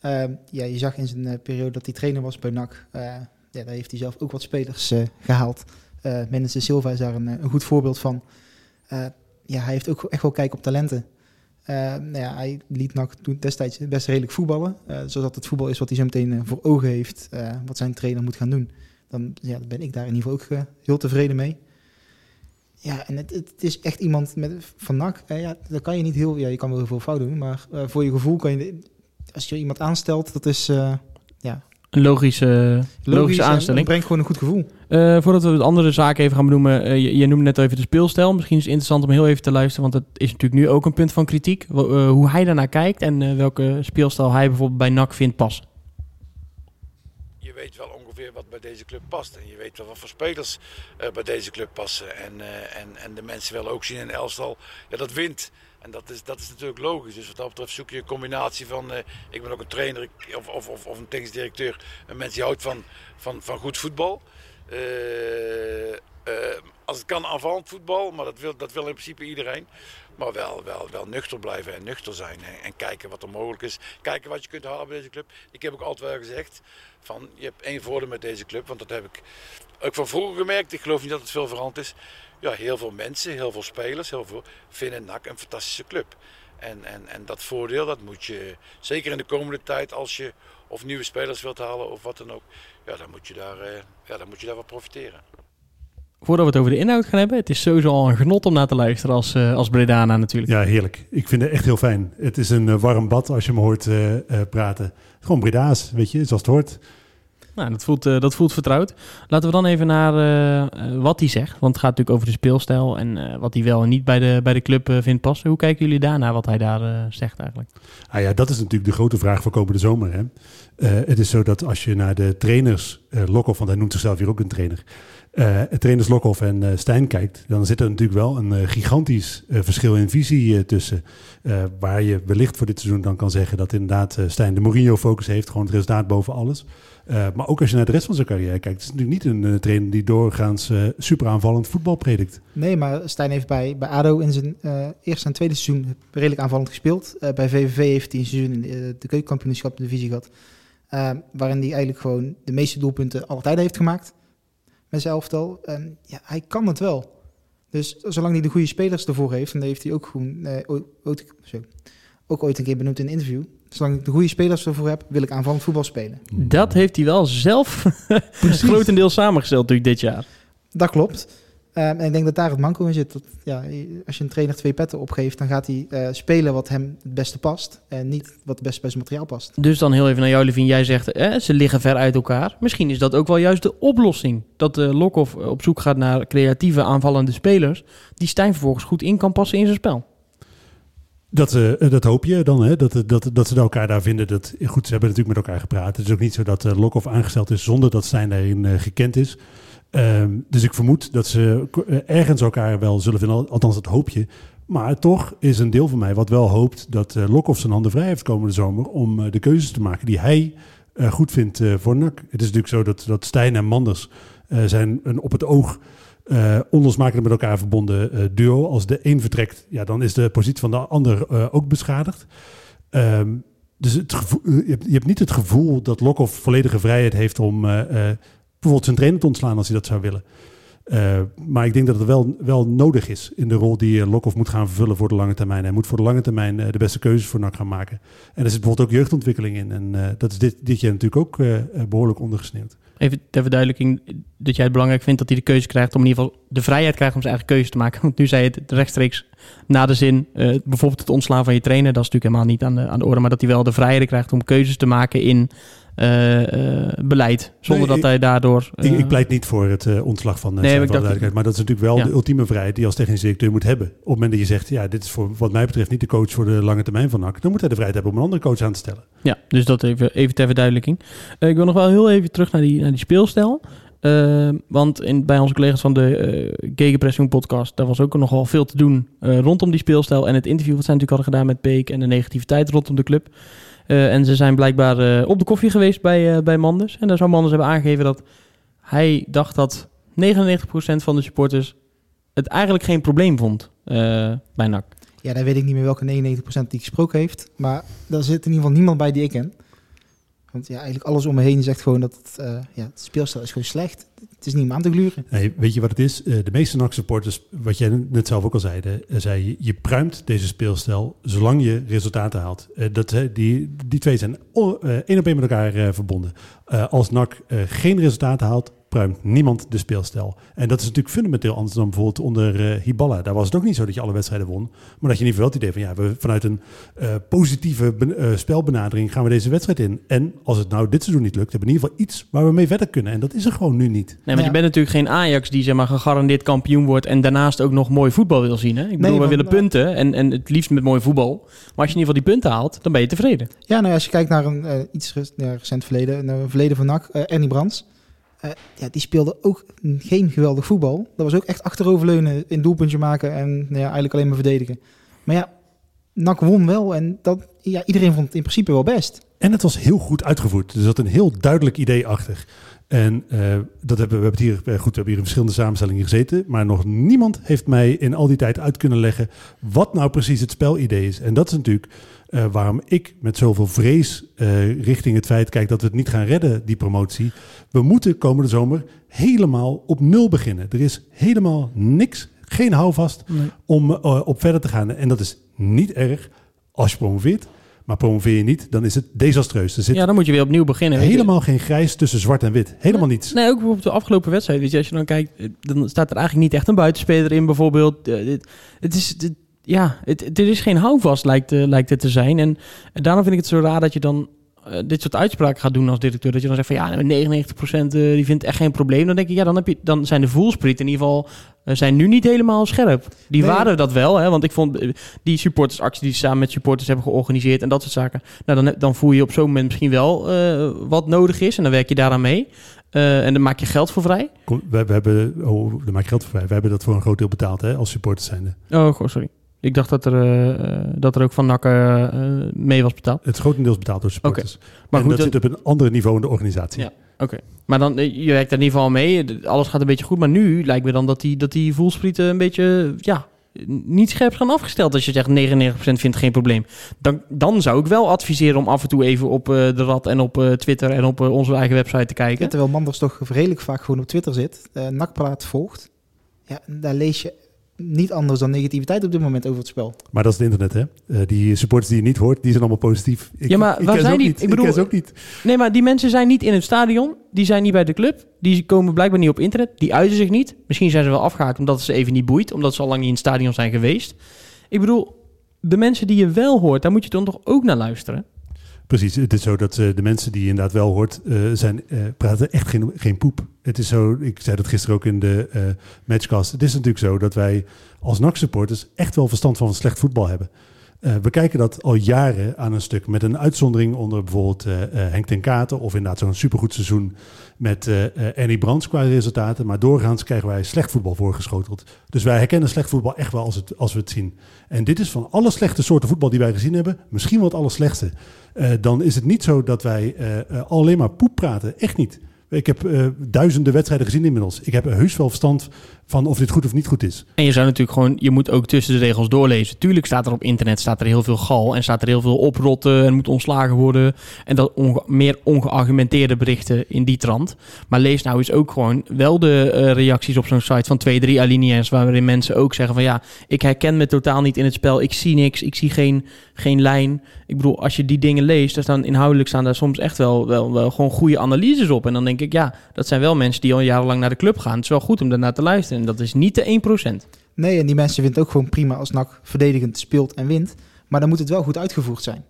Ehm, ja, je zag in zijn periode dat hij trainer was bij NAC. ja, daar heeft hij zelf ook wat spelers eh, gehaald. Eh Mendes de Silva is daar een, eh, een goed voorbeeld van. Eh, ja, hij heeft ook echt wel kijk op talenten. Nou ja, hij liet NAC toen destijds best redelijk voetballen. Zodat het voetbal is wat hij zo meteen voor ogen heeft. wat zijn trainer moet gaan doen. Dan ja, ben ik daar in ieder geval ook heel tevreden mee. Ja, en het, het is echt iemand met, van NAC. ja, daar kan je niet heel... Ja, je kan wel heel veel fout doen. Maar voor je gevoel kan je... Als je iemand aanstelt, dat is eh, Een logische, logische logisch. aanstelling. Het brengt gewoon een goed gevoel. Eh, voordat we de andere zaken even gaan benoemen. eh, je, je noemde net even de speelstijl. Misschien is het interessant om heel even te luisteren. Want het is natuurlijk nu ook een punt van kritiek. Eh, hoe hij daarnaar kijkt en welke speelstijl hij bijvoorbeeld bij NAC vindt passen. je weet wel ongeveer wat bij deze club past. En je weet wel wat voor spelers bij deze club passen. En, en, en de mensen willen ook zien in Elstal, dat wint. En dat is, dat is natuurlijk logisch. Dus wat dat betreft zoek je een combinatie van... ik ben ook een trainer of, of, of een technisch directeur. Een mens die houdt van, van, van goed voetbal. Eh, eh, als het kan aanvallend voetbal, maar dat wil, dat wil in principe iedereen. Maar wel, wel, wel nuchter blijven en nuchter zijn. En, en kijken wat er mogelijk is. Kijken wat je kunt halen bij deze club. Ik heb ook altijd wel gezegd van je hebt één voordeel met deze club. Want dat heb ik ook van vroeger gemerkt. Ik geloof niet dat het veel veranderd is. Ja, heel veel mensen, heel veel spelers, heel veel vinden NAC een fantastische club. En, en, en dat voordeel, dat moet je, zeker in de komende tijd, als je of nieuwe spelers wilt halen of wat dan ook, ja, dan moet je daar, eh, ja, dan moet je daar wel profiteren. Voordat we het over de inhoud gaan hebben. Het is sowieso al een genot om naar te luisteren als, eh als Bredana natuurlijk. Ja, heerlijk. Ik vind het echt heel fijn. Het is een eh, warm bad als je me hoort eh, eh, praten. Gewoon Breda's, weet je, zoals het hoort. Nou, dat voelt, eh, dat voelt vertrouwd. Laten we dan even naar eh, eh, wat hij zegt. Want het gaat natuurlijk over de speelstijl en wat hij wel en niet bij de, bij de club vindt passen. Hoe kijken jullie daarnaar, wat hij daar zegt eigenlijk? Ah ja, dat is natuurlijk de grote vraag voor komende zomer. Hè? Het is zo dat als je naar de trainers Lokhoff, want hij noemt zichzelf hier ook een trainer, uh, trainers Lokhoff en uh, Stijn kijkt, dan zit er natuurlijk wel een gigantisch verschil in visie tussen. waar je wellicht voor dit seizoen dan kan zeggen dat inderdaad Stijn de Mourinho-focus heeft, gewoon het resultaat boven alles. maar ook als je naar de rest van zijn carrière kijkt, is het natuurlijk niet een trainer die doorgaans super aanvallend voetbal predikt. Nee, maar Stijn heeft bij, bij ADO in zijn eerste en tweede seizoen redelijk aanvallend gespeeld. bij VVV heeft hij een seizoen in de keukenkampioenschap divisie gehad. Waarin hij eigenlijk gewoon de meeste doelpunten altijd heeft gemaakt met zijn elftal. En ja, hij kan het wel. Dus zolang hij de goede spelers ervoor heeft, en dat heeft hij ook, gewoon, uh, ooit, zo, ook ooit een keer benoemd in een interview. Zolang ik de goede spelers ervoor heb, wil ik aanvallend voetbal spelen. Dat heeft hij wel zelf grotendeels samengesteld natuurlijk dit jaar. Dat klopt. Ehm, en ik denk dat daar het manco in zit. Dat, ja, als je een trainer twee petten opgeeft, dan gaat hij uh, spelen wat hem het beste past. En niet wat het beste bij zijn materiaal past. Dus dan heel even naar jou, Levin. Jij zegt, eh, ze liggen ver uit elkaar. Misschien is dat ook wel juist de oplossing. Dat uh, Lokhoff op zoek gaat naar creatieve aanvallende spelers. Die Stijn vervolgens goed in kan passen in zijn spel. Dat, uh, dat hoop je dan, hè? Dat, dat, dat ze elkaar daar vinden. Dat, goed, ze hebben natuurlijk met elkaar gepraat. Het is ook niet zo dat uh, Lokhoff aangesteld is zonder dat Stijn daarin uh, gekend is. Um, dus ik vermoed dat ze eh, ergens elkaar wel zullen vinden, althans dat hoop je. Maar toch is een deel van mij wat wel hoopt dat uh, Lokhoff zijn handen vrij heeft komende zomer om uh, de keuzes te maken die hij uh, goed vindt voor NAC. Het is natuurlijk zo dat, dat Stijn en Manders zijn een op het oog onlosmakelijk met elkaar verbonden duo. Als de een vertrekt, ja, dan is de positie van de ander ook beschadigd. Um, dus het je, hebt, je, hebt, niet het gevoel dat Lokhoff volledige vrijheid heeft om bijvoorbeeld zijn trainer te ontslaan als hij dat zou willen. Uh, maar ik denk dat het wel, wel nodig is in de rol die uh, Lokhoff moet gaan vervullen voor de lange termijn. Hij moet voor de lange termijn uh, de beste keuzes voor NAC gaan maken. En er zit bijvoorbeeld ook jeugdontwikkeling in. En dat is dit, dit jaar natuurlijk ook behoorlijk ondergesneeuwd. Even ter verduidelijking dat jij het belangrijk vindt dat hij de keuze krijgt om in ieder geval de vrijheid krijgt om zijn eigen keuze te maken. Want nu zei je het rechtstreeks na de zin, bijvoorbeeld het ontslaan van je trainer, dat is natuurlijk helemaal niet aan de, aan de orde. Maar dat hij wel de vrijheid krijgt om keuzes te maken in uh, beleid. Zonder nee, dat hij daardoor... Uh, ik, ik, pleit niet voor het ontslag van, nee, van duidelijkheid. Maar dat is natuurlijk wel ja. de ultieme vrijheid die je als technisch directeur moet hebben. Op het moment dat je zegt, ja, dit is voor wat mij betreft niet de coach voor de lange termijn van NAC. Dan moet hij de vrijheid hebben om een andere coach aan te stellen. Ja, dus dat even, even ter verduidelijking. ik wil nog wel heel even terug naar die, naar die speelstijl. Uh, want in, bij onze collega's van de Gegenpressing podcast, daar was ook nogal veel te doen rondom die speelstijl. En het interview wat zij natuurlijk hadden gedaan met Peek en de negativiteit rondom de club. Uh, en ze zijn blijkbaar uh, op de koffie geweest bij, uh, bij Manders. En daar zou Manders hebben aangegeven dat hij dacht dat 99% van de supporters het eigenlijk geen probleem vond bij NAC. Ja, daar weet ik niet meer welke 99% die gesproken heeft. Maar daar zit in ieder geval niemand bij die ik ken. Want ja, eigenlijk alles om me heen zegt gewoon dat het, uh, ja, het speelstijl is gewoon slecht. Het is niet om aan te gluren. Nee, weet je wat het is? Uh, de meeste NAC-supporters, wat jij net zelf ook al zei, uh, zei je pruimt deze speelstijl zolang je resultaten haalt. dat, die, die twee zijn één op één met elkaar verbonden. als NAC geen resultaten haalt, pruimt niemand de speelstijl. En dat is natuurlijk fundamenteel anders dan bijvoorbeeld onder uh, Hiballa. Daar was het ook niet zo dat je alle wedstrijden won. Maar dat je in ieder geval het idee van ja, we vanuit een uh, positieve uh, spelbenadering gaan we deze wedstrijd in. En als het nou dit seizoen niet lukt, hebben we in ieder geval iets waar we mee verder kunnen. En dat is er gewoon nu niet. Nee, want je bent natuurlijk geen Ajax die zeg maar gegarandeerd kampioen wordt en daarnaast ook nog mooi voetbal wil zien. Hè? Ik bedoel, nee, we willen punten en, en het liefst met mooi voetbal. Maar als je in ieder geval die punten haalt, dan ben je tevreden. Ja, nou als je kijkt naar een iets recent verleden, naar een verleden van NAC, Ernie Brands. Uh, ja, die speelde ook geen geweldig voetbal. Dat was ook echt achteroverleunen, in doelpuntje maken en nou ja, eigenlijk alleen maar verdedigen. Maar ja, NAC won wel en dat, ja, iedereen vond het in principe wel best. En het was heel goed uitgevoerd. Er zat een heel duidelijk idee achter. En uh, dat hebben we, hebben hier, goed, we hebben hier in verschillende samenstellingen gezeten. Maar nog niemand heeft mij in al die tijd uit kunnen leggen wat nou precies het spelidee is. En dat is natuurlijk uh, waarom ik met zoveel vrees uh, richting het feit kijk dat we het niet gaan redden, die promotie. We moeten komende zomer helemaal op nul beginnen. Er is helemaal niks, geen houvast nee. om uh, op verder te gaan. En dat is niet erg als je promoveert. Maar promoveer je niet, dan is het desastreus. Er zit ja, dan moet je weer opnieuw beginnen. Helemaal geen grijs tussen zwart en wit. Helemaal nee, niets. Nee, ook op de afgelopen wedstrijd. Weet je, als je dan kijkt, dan staat er eigenlijk niet echt een buitenspeler in bijvoorbeeld. Het is... Het, ja, het, er is geen houvast, lijkt, uh, lijkt het te zijn. En, daarom vind ik het zo raar dat je dan uh, dit soort uitspraken gaat doen als directeur. Dat je dan zegt van ja, 99% uh, die vindt echt geen probleem. Dan denk ik, ja, dan, heb je, dan zijn de voelsprieten in ieder geval zijn nu niet helemaal scherp. Die nee. waren dat wel, hè, want ik vond die supportersactie die ze samen met supporters hebben georganiseerd en dat soort zaken. Nou, dan, dan voel je op zo'n moment misschien wel wat nodig is en dan werk je daaraan mee. Eh, en dan maak je geld voor vrij. We, we hebben, oh, daar maak je geld voor vrij. We hebben dat voor een groot deel betaald hè, als supporters zijnde. Oh, goh, sorry. Ik dacht dat er, eh, eh, dat er ook van NAC eh, mee was betaald. Het is grotendeels betaald door supporters. Maar en goed, dat dan- zit op een ander niveau in de organisatie. Ja. Oké. Maar dan, je werkt er in ieder geval mee. Alles gaat een beetje goed. Maar nu lijkt me dan dat die, dat die voelsprieten een beetje, ja, niet scherp gaan afgesteld. Als je zegt 99% vindt geen probleem. Dan, dan zou ik wel adviseren om af en toe even op eh, de Rad en op eh, Twitter en op onze eigen website te Ja, kijken. terwijl Manders toch redelijk vaak gewoon op Twitter zit, eh nakpraat volgt. Ja, daar lees je niet anders dan negativiteit op dit moment over het spel. Maar dat is het internet, hè? Eh, die supporters die je niet hoort, die zijn allemaal positief. Ik, Ja, maar ik waar ken ze zijn ook die? niet. Ik bedoel- ken ze ook niet. Nee, maar die mensen zijn niet in het stadion. Die zijn niet bij de club. Die komen blijkbaar niet op internet. Die uiten zich niet. Misschien zijn ze wel afgehaakt omdat het ze even niet boeit. Omdat ze al lang niet in het stadion zijn geweest. Ik bedoel, de mensen die je wel hoort, daar moet je dan toch ook naar luisteren. Precies, het is zo dat eh, de mensen die je inderdaad wel hoort, eh, zijn, eh, praten echt geen, geen poep. Het is zo, ik zei dat gisteren ook in de matchcast. Het is natuurlijk zo dat wij als NAC-supporters echt wel verstand van slecht voetbal hebben. We kijken dat al jaren aan een stuk. Met een uitzondering onder bijvoorbeeld Henk ten Katen. Of inderdaad zo'n supergoed seizoen met eh, Annie Brands qua resultaten. Maar doorgaans krijgen wij slecht voetbal voorgeschoteld. Dus wij herkennen slecht voetbal echt wel als, het, als we het zien. En dit is van alle slechte soorten voetbal die wij gezien hebben, misschien wel het allerslechtste. Eh, dan is het niet zo dat wij alleen maar poep praten. Echt niet. Ik heb duizenden wedstrijden gezien inmiddels. Ik heb heus wel verstand van of dit goed of niet goed is. En je zou natuurlijk gewoon, je moet ook tussen de regels doorlezen. Tuurlijk staat er op internet staat er heel veel gal en staat er heel veel oprotten en moet ontslagen worden. En dat meer ongeargumenteerde berichten in die trant. Maar lees nou eens ook gewoon wel de eh, reacties op zo'n site van twee, drie alinea's. Waarin mensen ook zeggen van ja, ik herken me totaal niet in het spel. Ik zie niks, ik zie geen, geen lijn. Ik bedoel, als je die dingen leest, dan staan inhoudelijk staan daar soms echt wel, wel, wel gewoon goede analyses op. En dan denk ik, ja, dat zijn wel mensen die al jarenlang naar de club gaan. Het is wel goed om daarnaar te luisteren. En dat is niet de 1%. Nee, en die mensen vinden ook gewoon prima als NAC verdedigend speelt en wint. Maar dan moet het wel goed uitgevoerd zijn.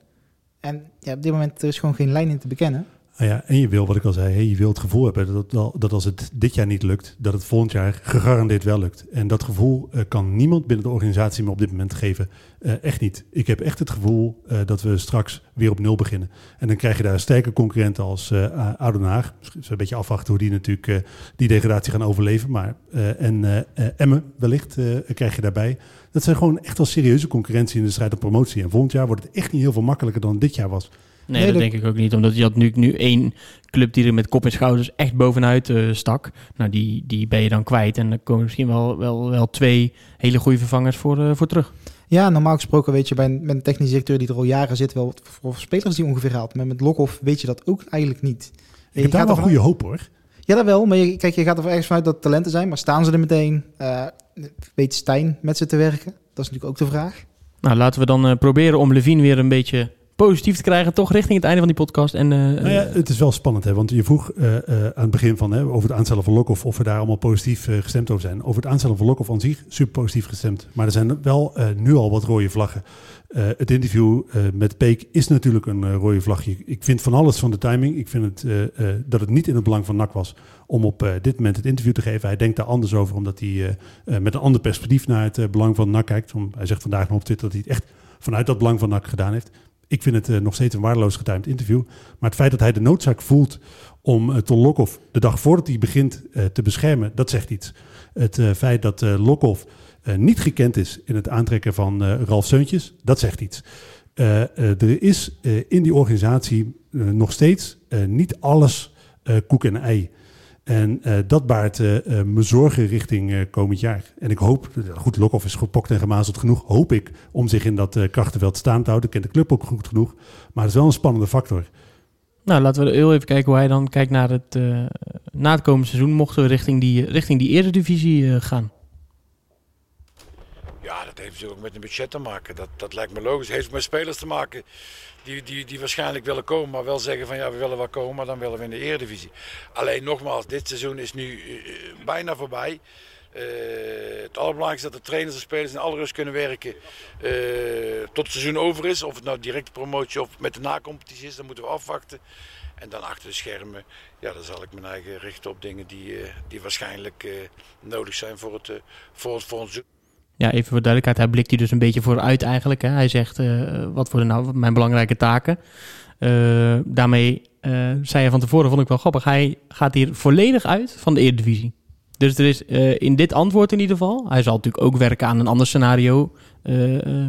En ja, op dit moment er is gewoon geen lijn in te bekennen. Ah ja, en je wil, wat ik al zei, je wil het gevoel hebben dat, dat, als het dit jaar niet lukt, dat het volgend jaar gegarandeerd wel lukt. En dat gevoel eh, kan niemand binnen de organisatie me op dit moment geven. Eh, echt niet. Ik heb echt het gevoel eh, dat we straks weer op nul beginnen. En dan krijg je daar sterke concurrenten als Den Haag. Een beetje afwachten hoe die natuurlijk die degradatie gaan overleven. Maar, en Emmen wellicht krijg je daarbij. Dat zijn gewoon echt wel serieuze concurrentie in de strijd om promotie. En volgend jaar wordt het echt niet heel veel makkelijker dan dit jaar was. Nee, Nee, dat dat- denk ik ook niet. Omdat je had nu, nu één club die er met kop en schouders echt bovenuit eh, stak. Nou, die, die ben je dan kwijt. En dan komen misschien wel, wel, wel twee hele goede vervangers voor, eh, voor terug. Ja, normaal gesproken weet je bij een, met een technisch directeur die er al jaren zit wel wat voor spelers die ongeveer haalt. Maar met Lokhoff weet je dat ook eigenlijk niet. Ik Je heb daar wel goede hoop hoor. Ja, dat wel. Maar je, kijk, je gaat er ergens vanuit dat talenten zijn. Maar staan ze er meteen? Eh, weet Stijn met ze te werken? Dat is natuurlijk ook de vraag. Nou, laten we dan proberen om Levine weer een beetje positief te krijgen. Toch richting het einde van die podcast. En, eh, Nou ja, het is wel spannend, hè? want je vroeg eh, eh, aan het begin van, hè, over het aanstellen van Lokhoff of we daar allemaal positief eh, gestemd over zijn. Over het aanstellen van Lokhoff aan zich super positief gestemd. Maar er zijn wel eh, nu al wat rode vlaggen. Eh, het interview eh, met Peek is natuurlijk een eh, rode vlagje. Ik vind van alles van de timing. Ik vind het, eh, eh, dat het niet in het belang van NAC was om op eh, dit moment het interview te geven. Hij denkt daar anders over, omdat hij eh, eh, met een ander perspectief naar het eh, belang van NAC kijkt. Om- hij zegt vandaag nog op Twitter dat hij het echt vanuit dat belang van NAC gedaan heeft. Ik vind het eh, nog steeds een waardeloos getimed interview. Maar het feit dat hij de noodzaak voelt om uh, Lokhoff de dag voordat hij begint uh, te beschermen, dat zegt iets. Het feit dat Lokhoff niet gekend is in het aantrekken van Ralf Seuntjes, dat zegt iets. er is in die organisatie nog steeds niet alles koek en ei. En uh, dat baart uh, me zorgen richting komend jaar. En ik hoop, goed, Lokhoff is gepokt en gemazeld genoeg, hoop ik om zich in dat krachtenveld staan te houden. Ik ken de club ook goed genoeg, maar het is wel een spannende factor. Nou, laten we heel even kijken hoe hij dan kijkt naar het, na het komende seizoen, mochten we richting die, richting die eredivisie gaan. Ja, dat heeft natuurlijk ook met een budget te maken. Dat, dat lijkt me logisch. Het heeft met spelers te maken die, die, die waarschijnlijk willen komen, maar wel zeggen van ja, we willen wel komen, maar dan willen we in de Eredivisie. Alleen nogmaals, dit seizoen is nu uh, bijna voorbij. Uh, het allerbelangrijkste is dat de trainers en spelers in alle rust kunnen werken tot het seizoen over is. Of het nou direct promotie of met de nacompetitie is, dan moeten we afwachten. En dan achter de schermen, ja, dan zal ik mijn eigen richten op dingen die, die waarschijnlijk nodig zijn voor het, voor het, voor ons ja, even voor duidelijkheid, hij blikt hier dus een beetje vooruit eigenlijk. Hè. Hij zegt, eh, wat worden nou mijn belangrijke taken? Eh, daarmee eh, zei hij van tevoren, vond ik wel grappig, hij gaat hier volledig uit van de Eredivisie. Dus er is in dit antwoord in ieder geval, hij zal natuurlijk ook werken aan een ander scenario,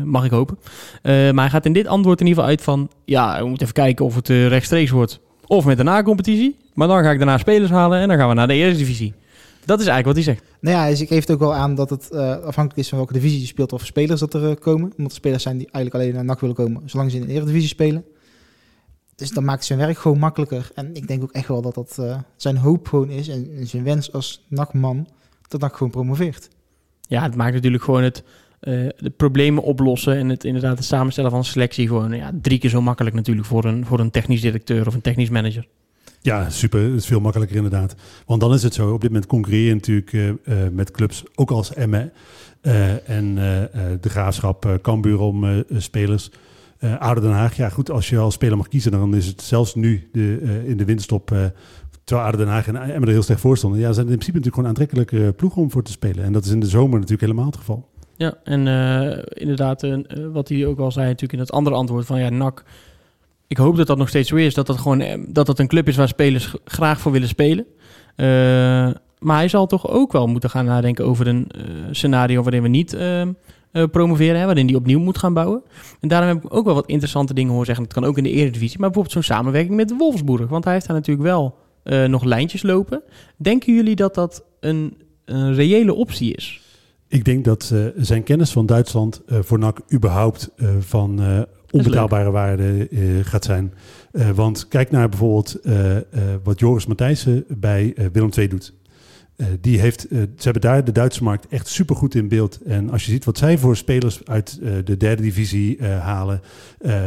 mag ik hopen. Maar hij gaat in dit antwoord in ieder geval uit van, ja, we moeten even kijken of het rechtstreeks wordt of met een na-competitie. Maar dan ga ik daarna spelers halen en dan gaan we naar de Eredivisie. Dat is eigenlijk wat hij zegt. Nou ja, dus ik geef het ook wel aan dat het eh, afhankelijk is van welke divisie je speelt of spelers dat er eh, komen. Omdat er spelers zijn die eigenlijk alleen naar NAC willen komen, zolang ze in de Eredivisie spelen. Dus dat maakt zijn werk gewoon makkelijker. En ik denk ook echt wel dat dat eh, zijn hoop gewoon is en, en zijn wens als NAC-man, dat NAC gewoon promoveert. Ja, het maakt natuurlijk gewoon het de problemen oplossen en het inderdaad het samenstellen van selectie gewoon ja, drie keer zo makkelijk natuurlijk voor een, voor een technisch directeur of een technisch manager. Ja, super. Het is veel makkelijker inderdaad. Want dan is het zo, op dit moment concurreer je natuurlijk eh, eh, met clubs, ook als Emmen eh, en de Graafschap, Cambuur om spelers. Ouder Den Haag, ja goed, als je als speler mag kiezen, dan is het zelfs nu de, in de winststop, eh, terwijl Ouder Den Haag en Emmen er heel slecht voor stonden. Ja, zijn in principe natuurlijk gewoon aantrekkelijke ploegen om voor te spelen. En dat is in de zomer natuurlijk helemaal het geval. Ja, en inderdaad, wat hij ook al zei natuurlijk in het andere antwoord van ja, NAC. Ik hoop dat dat nog steeds zo is, dat dat gewoon eh, dat dat een club is waar spelers graag voor willen spelen. Eh, maar hij zal toch ook wel moeten gaan nadenken over een eh, scenario waarin we niet eh, eh, promoveren, hè, waarin hij opnieuw moet gaan bouwen. En daarom heb ik ook wel wat interessante dingen horen zeggen. Dat kan ook in de Eredivisie, maar bijvoorbeeld zo'n samenwerking met Wolfsburg, want hij heeft daar natuurlijk wel nog lijntjes lopen. Denken jullie dat dat een, een reële optie is? Ik denk dat zijn kennis van Duitsland eh, voor NAC überhaupt van onbetaalbare waarde eh, gaat zijn. Eh, want kijk naar bijvoorbeeld eh, wat Joris Matthijssen bij Willem II doet. Eh, die heeft, eh, ze hebben daar de Duitse markt echt supergoed in beeld. En als je ziet wat zij voor spelers uit eh, de derde divisie halen,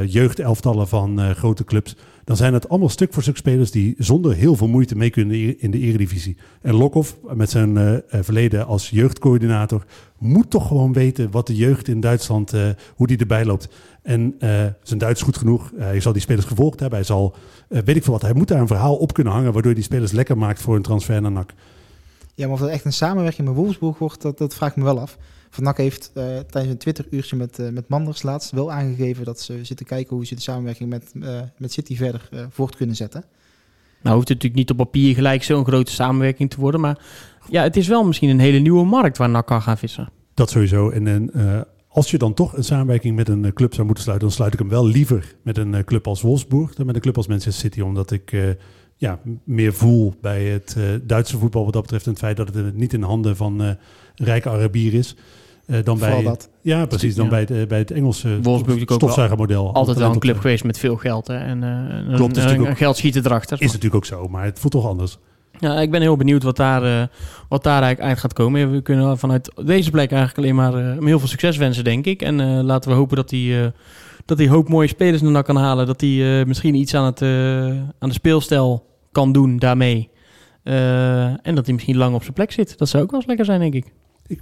jeugdelftallen van grote clubs, dan zijn het allemaal stuk voor stuk spelers die zonder heel veel moeite mee kunnen in de- eredivisie. En Lokhoff met zijn verleden als jeugdcoördinator moet toch gewoon weten wat de jeugd in Duitsland, hoe die erbij loopt. En zijn Duits goed genoeg. Hij zal die spelers gevolgd hebben. Hij zal, weet ik veel wat, hij moet daar een verhaal op kunnen hangen waardoor hij die spelers lekker maakt voor een transfer naar NAC. Ja, maar of dat echt een samenwerking met Wolfsburg wordt, dat, dat vraag ik me wel af. Van NAC heeft eh, tijdens een Twitter-uurtje met, eh, met Manders laatst wel aangegeven dat ze zitten kijken hoe ze de samenwerking met, eh, met City verder voort kunnen zetten. Nou hoeft het natuurlijk niet op papier gelijk zo'n grote samenwerking te worden. Maar ja, het is wel misschien een hele nieuwe markt waar NAC kan gaan vissen. Dat sowieso. En, en eh, als je dan toch een samenwerking met een club zou moeten sluiten, dan sluit ik hem wel liever met een club als Wolfsburg dan met een club als Manchester City. Omdat ik eh, ja, meer voel bij het eh, Duitse voetbal wat dat betreft. En het feit dat het niet in handen van eh, rijke Arabier is. eh, dan Vooral bij, dat. Ja, precies. Dan Ja. bij, het, bij het Engelse wel stofzuigermodel. Altijd wel een club geweest met veel geld. Hè? En eh, Klopt, een, natuurlijk een ook- geld schieten erachter. Is natuurlijk ook zo, maar het voelt toch anders. Ja, ik ben heel benieuwd wat daar, eh, wat daar eigenlijk uit gaat komen. We kunnen vanuit deze plek eigenlijk alleen maar eh, heel veel succes wensen, denk ik. En eh, laten we hopen dat hij, eh, dat een hoop mooie spelers naar kan halen. Dat hij eh, misschien iets aan, het, eh, aan de speelstijl kan doen daarmee. Eh, en dat hij misschien lang op zijn plek zit. Dat zou ook wel eens lekker zijn, denk ik. Ik,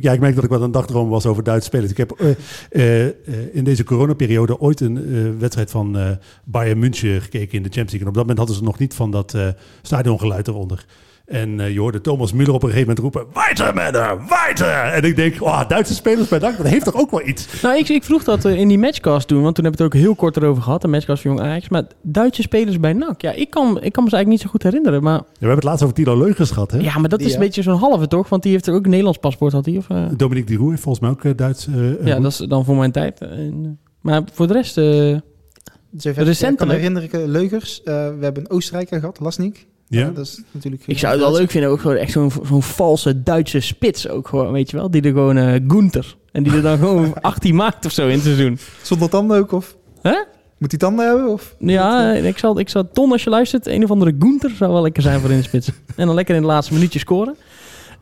ja, ik merk dat ik wat een dagdroom was over Duitse spelers. Ik heb eh, eh, in deze coronaperiode ooit een wedstrijd van Bayern München gekeken in de Champions League. En op dat moment hadden ze nog niet van dat stadiongeluid eronder. En eh, je hoorde Thomas Müller op een gegeven moment roepen... Weiter, mannen, weiter! En ik denk, oh, Duitse spelers bij NAC, dat heeft toch ook wel iets? Nou, ik, ik vroeg dat eh, in die matchcast toen, want toen heb ik het ook heel kort erover gehad. De matchcast van Jong Ajax. Maar Duitse spelers bij NAC. Ja, ik kan, ik kan me ze eigenlijk niet zo goed herinneren. Maar Ja, we hebben het laatst over Tilo Leugens gehad, hè? ja, maar dat is Ja. een beetje zo'n halve toch? Want die heeft er ook een Nederlands paspoort, had hij? Of, eh? Dominique Diroux heeft volgens mij ook Duits... Ja, dat is dan voor mijn tijd. Eh, maar voor de rest... eh, Zover Recentelijk- Ik kan herinneren, Leugers. eh, we hebben een Oostenrijker gehad, Lasnik. Ja. Ja, dat is natuurlijk... ik zou het wel leuk vinden, ook gewoon echt zo'n zo'n valse Duitse spits ook gewoon, weet je wel. Die er gewoon eh Gunther. En die er dan gewoon 18 maakt of zo in het seizoen. Zonder tanden ook, of? Hè? Moet hij tanden hebben, of? Ja, ik zal, ik zal, Ton, als je luistert, een of andere Gunther zou wel lekker zijn voor in de spits. En dan lekker in de laatste minuutje scoren.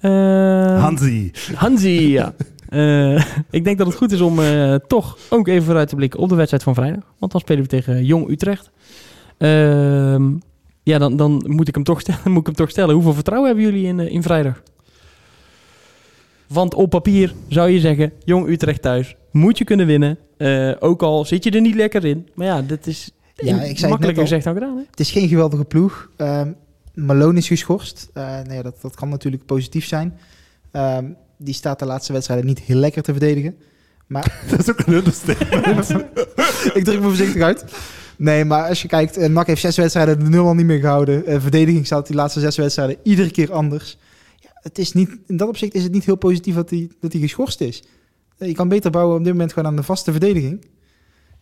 Eh, Hansi. Hansi, ja. Eh, ik denk dat het goed is om eh, toch ook even vooruit te blikken op de wedstrijd van vrijdag. Want dan spelen we tegen Jong Utrecht. Ja, dan, dan moet, ik hem toch stellen, moet ik hem toch stellen. Hoeveel vertrouwen hebben jullie in, eh, in vrijdag? Want op papier zou je zeggen, Jong Utrecht thuis, moet je kunnen winnen. Eh, ook al zit je er niet lekker in. Maar ja, dat is Ja, ik zei makkelijker gezegd dan gedaan. Hè? Het is geen geweldige ploeg. Ehm Malone is geschorst. Eh, nou ja, dat, dat kan natuurlijk positief zijn. Ehm, die staat de laatste wedstrijden niet heel lekker te verdedigen. Maar Dat is ook een understatement. ik druk me voorzichtig uit. Nee, maar als je kijkt, NAC heeft zes wedstrijden de nul al niet meer gehouden. Eh, verdediging staat die laatste zes wedstrijden iedere keer anders. Ja, het is niet, in dat opzicht is het niet heel positief dat hij, dat hij geschorst is. Eh, je kan beter bouwen op dit moment gewoon aan de vaste verdediging.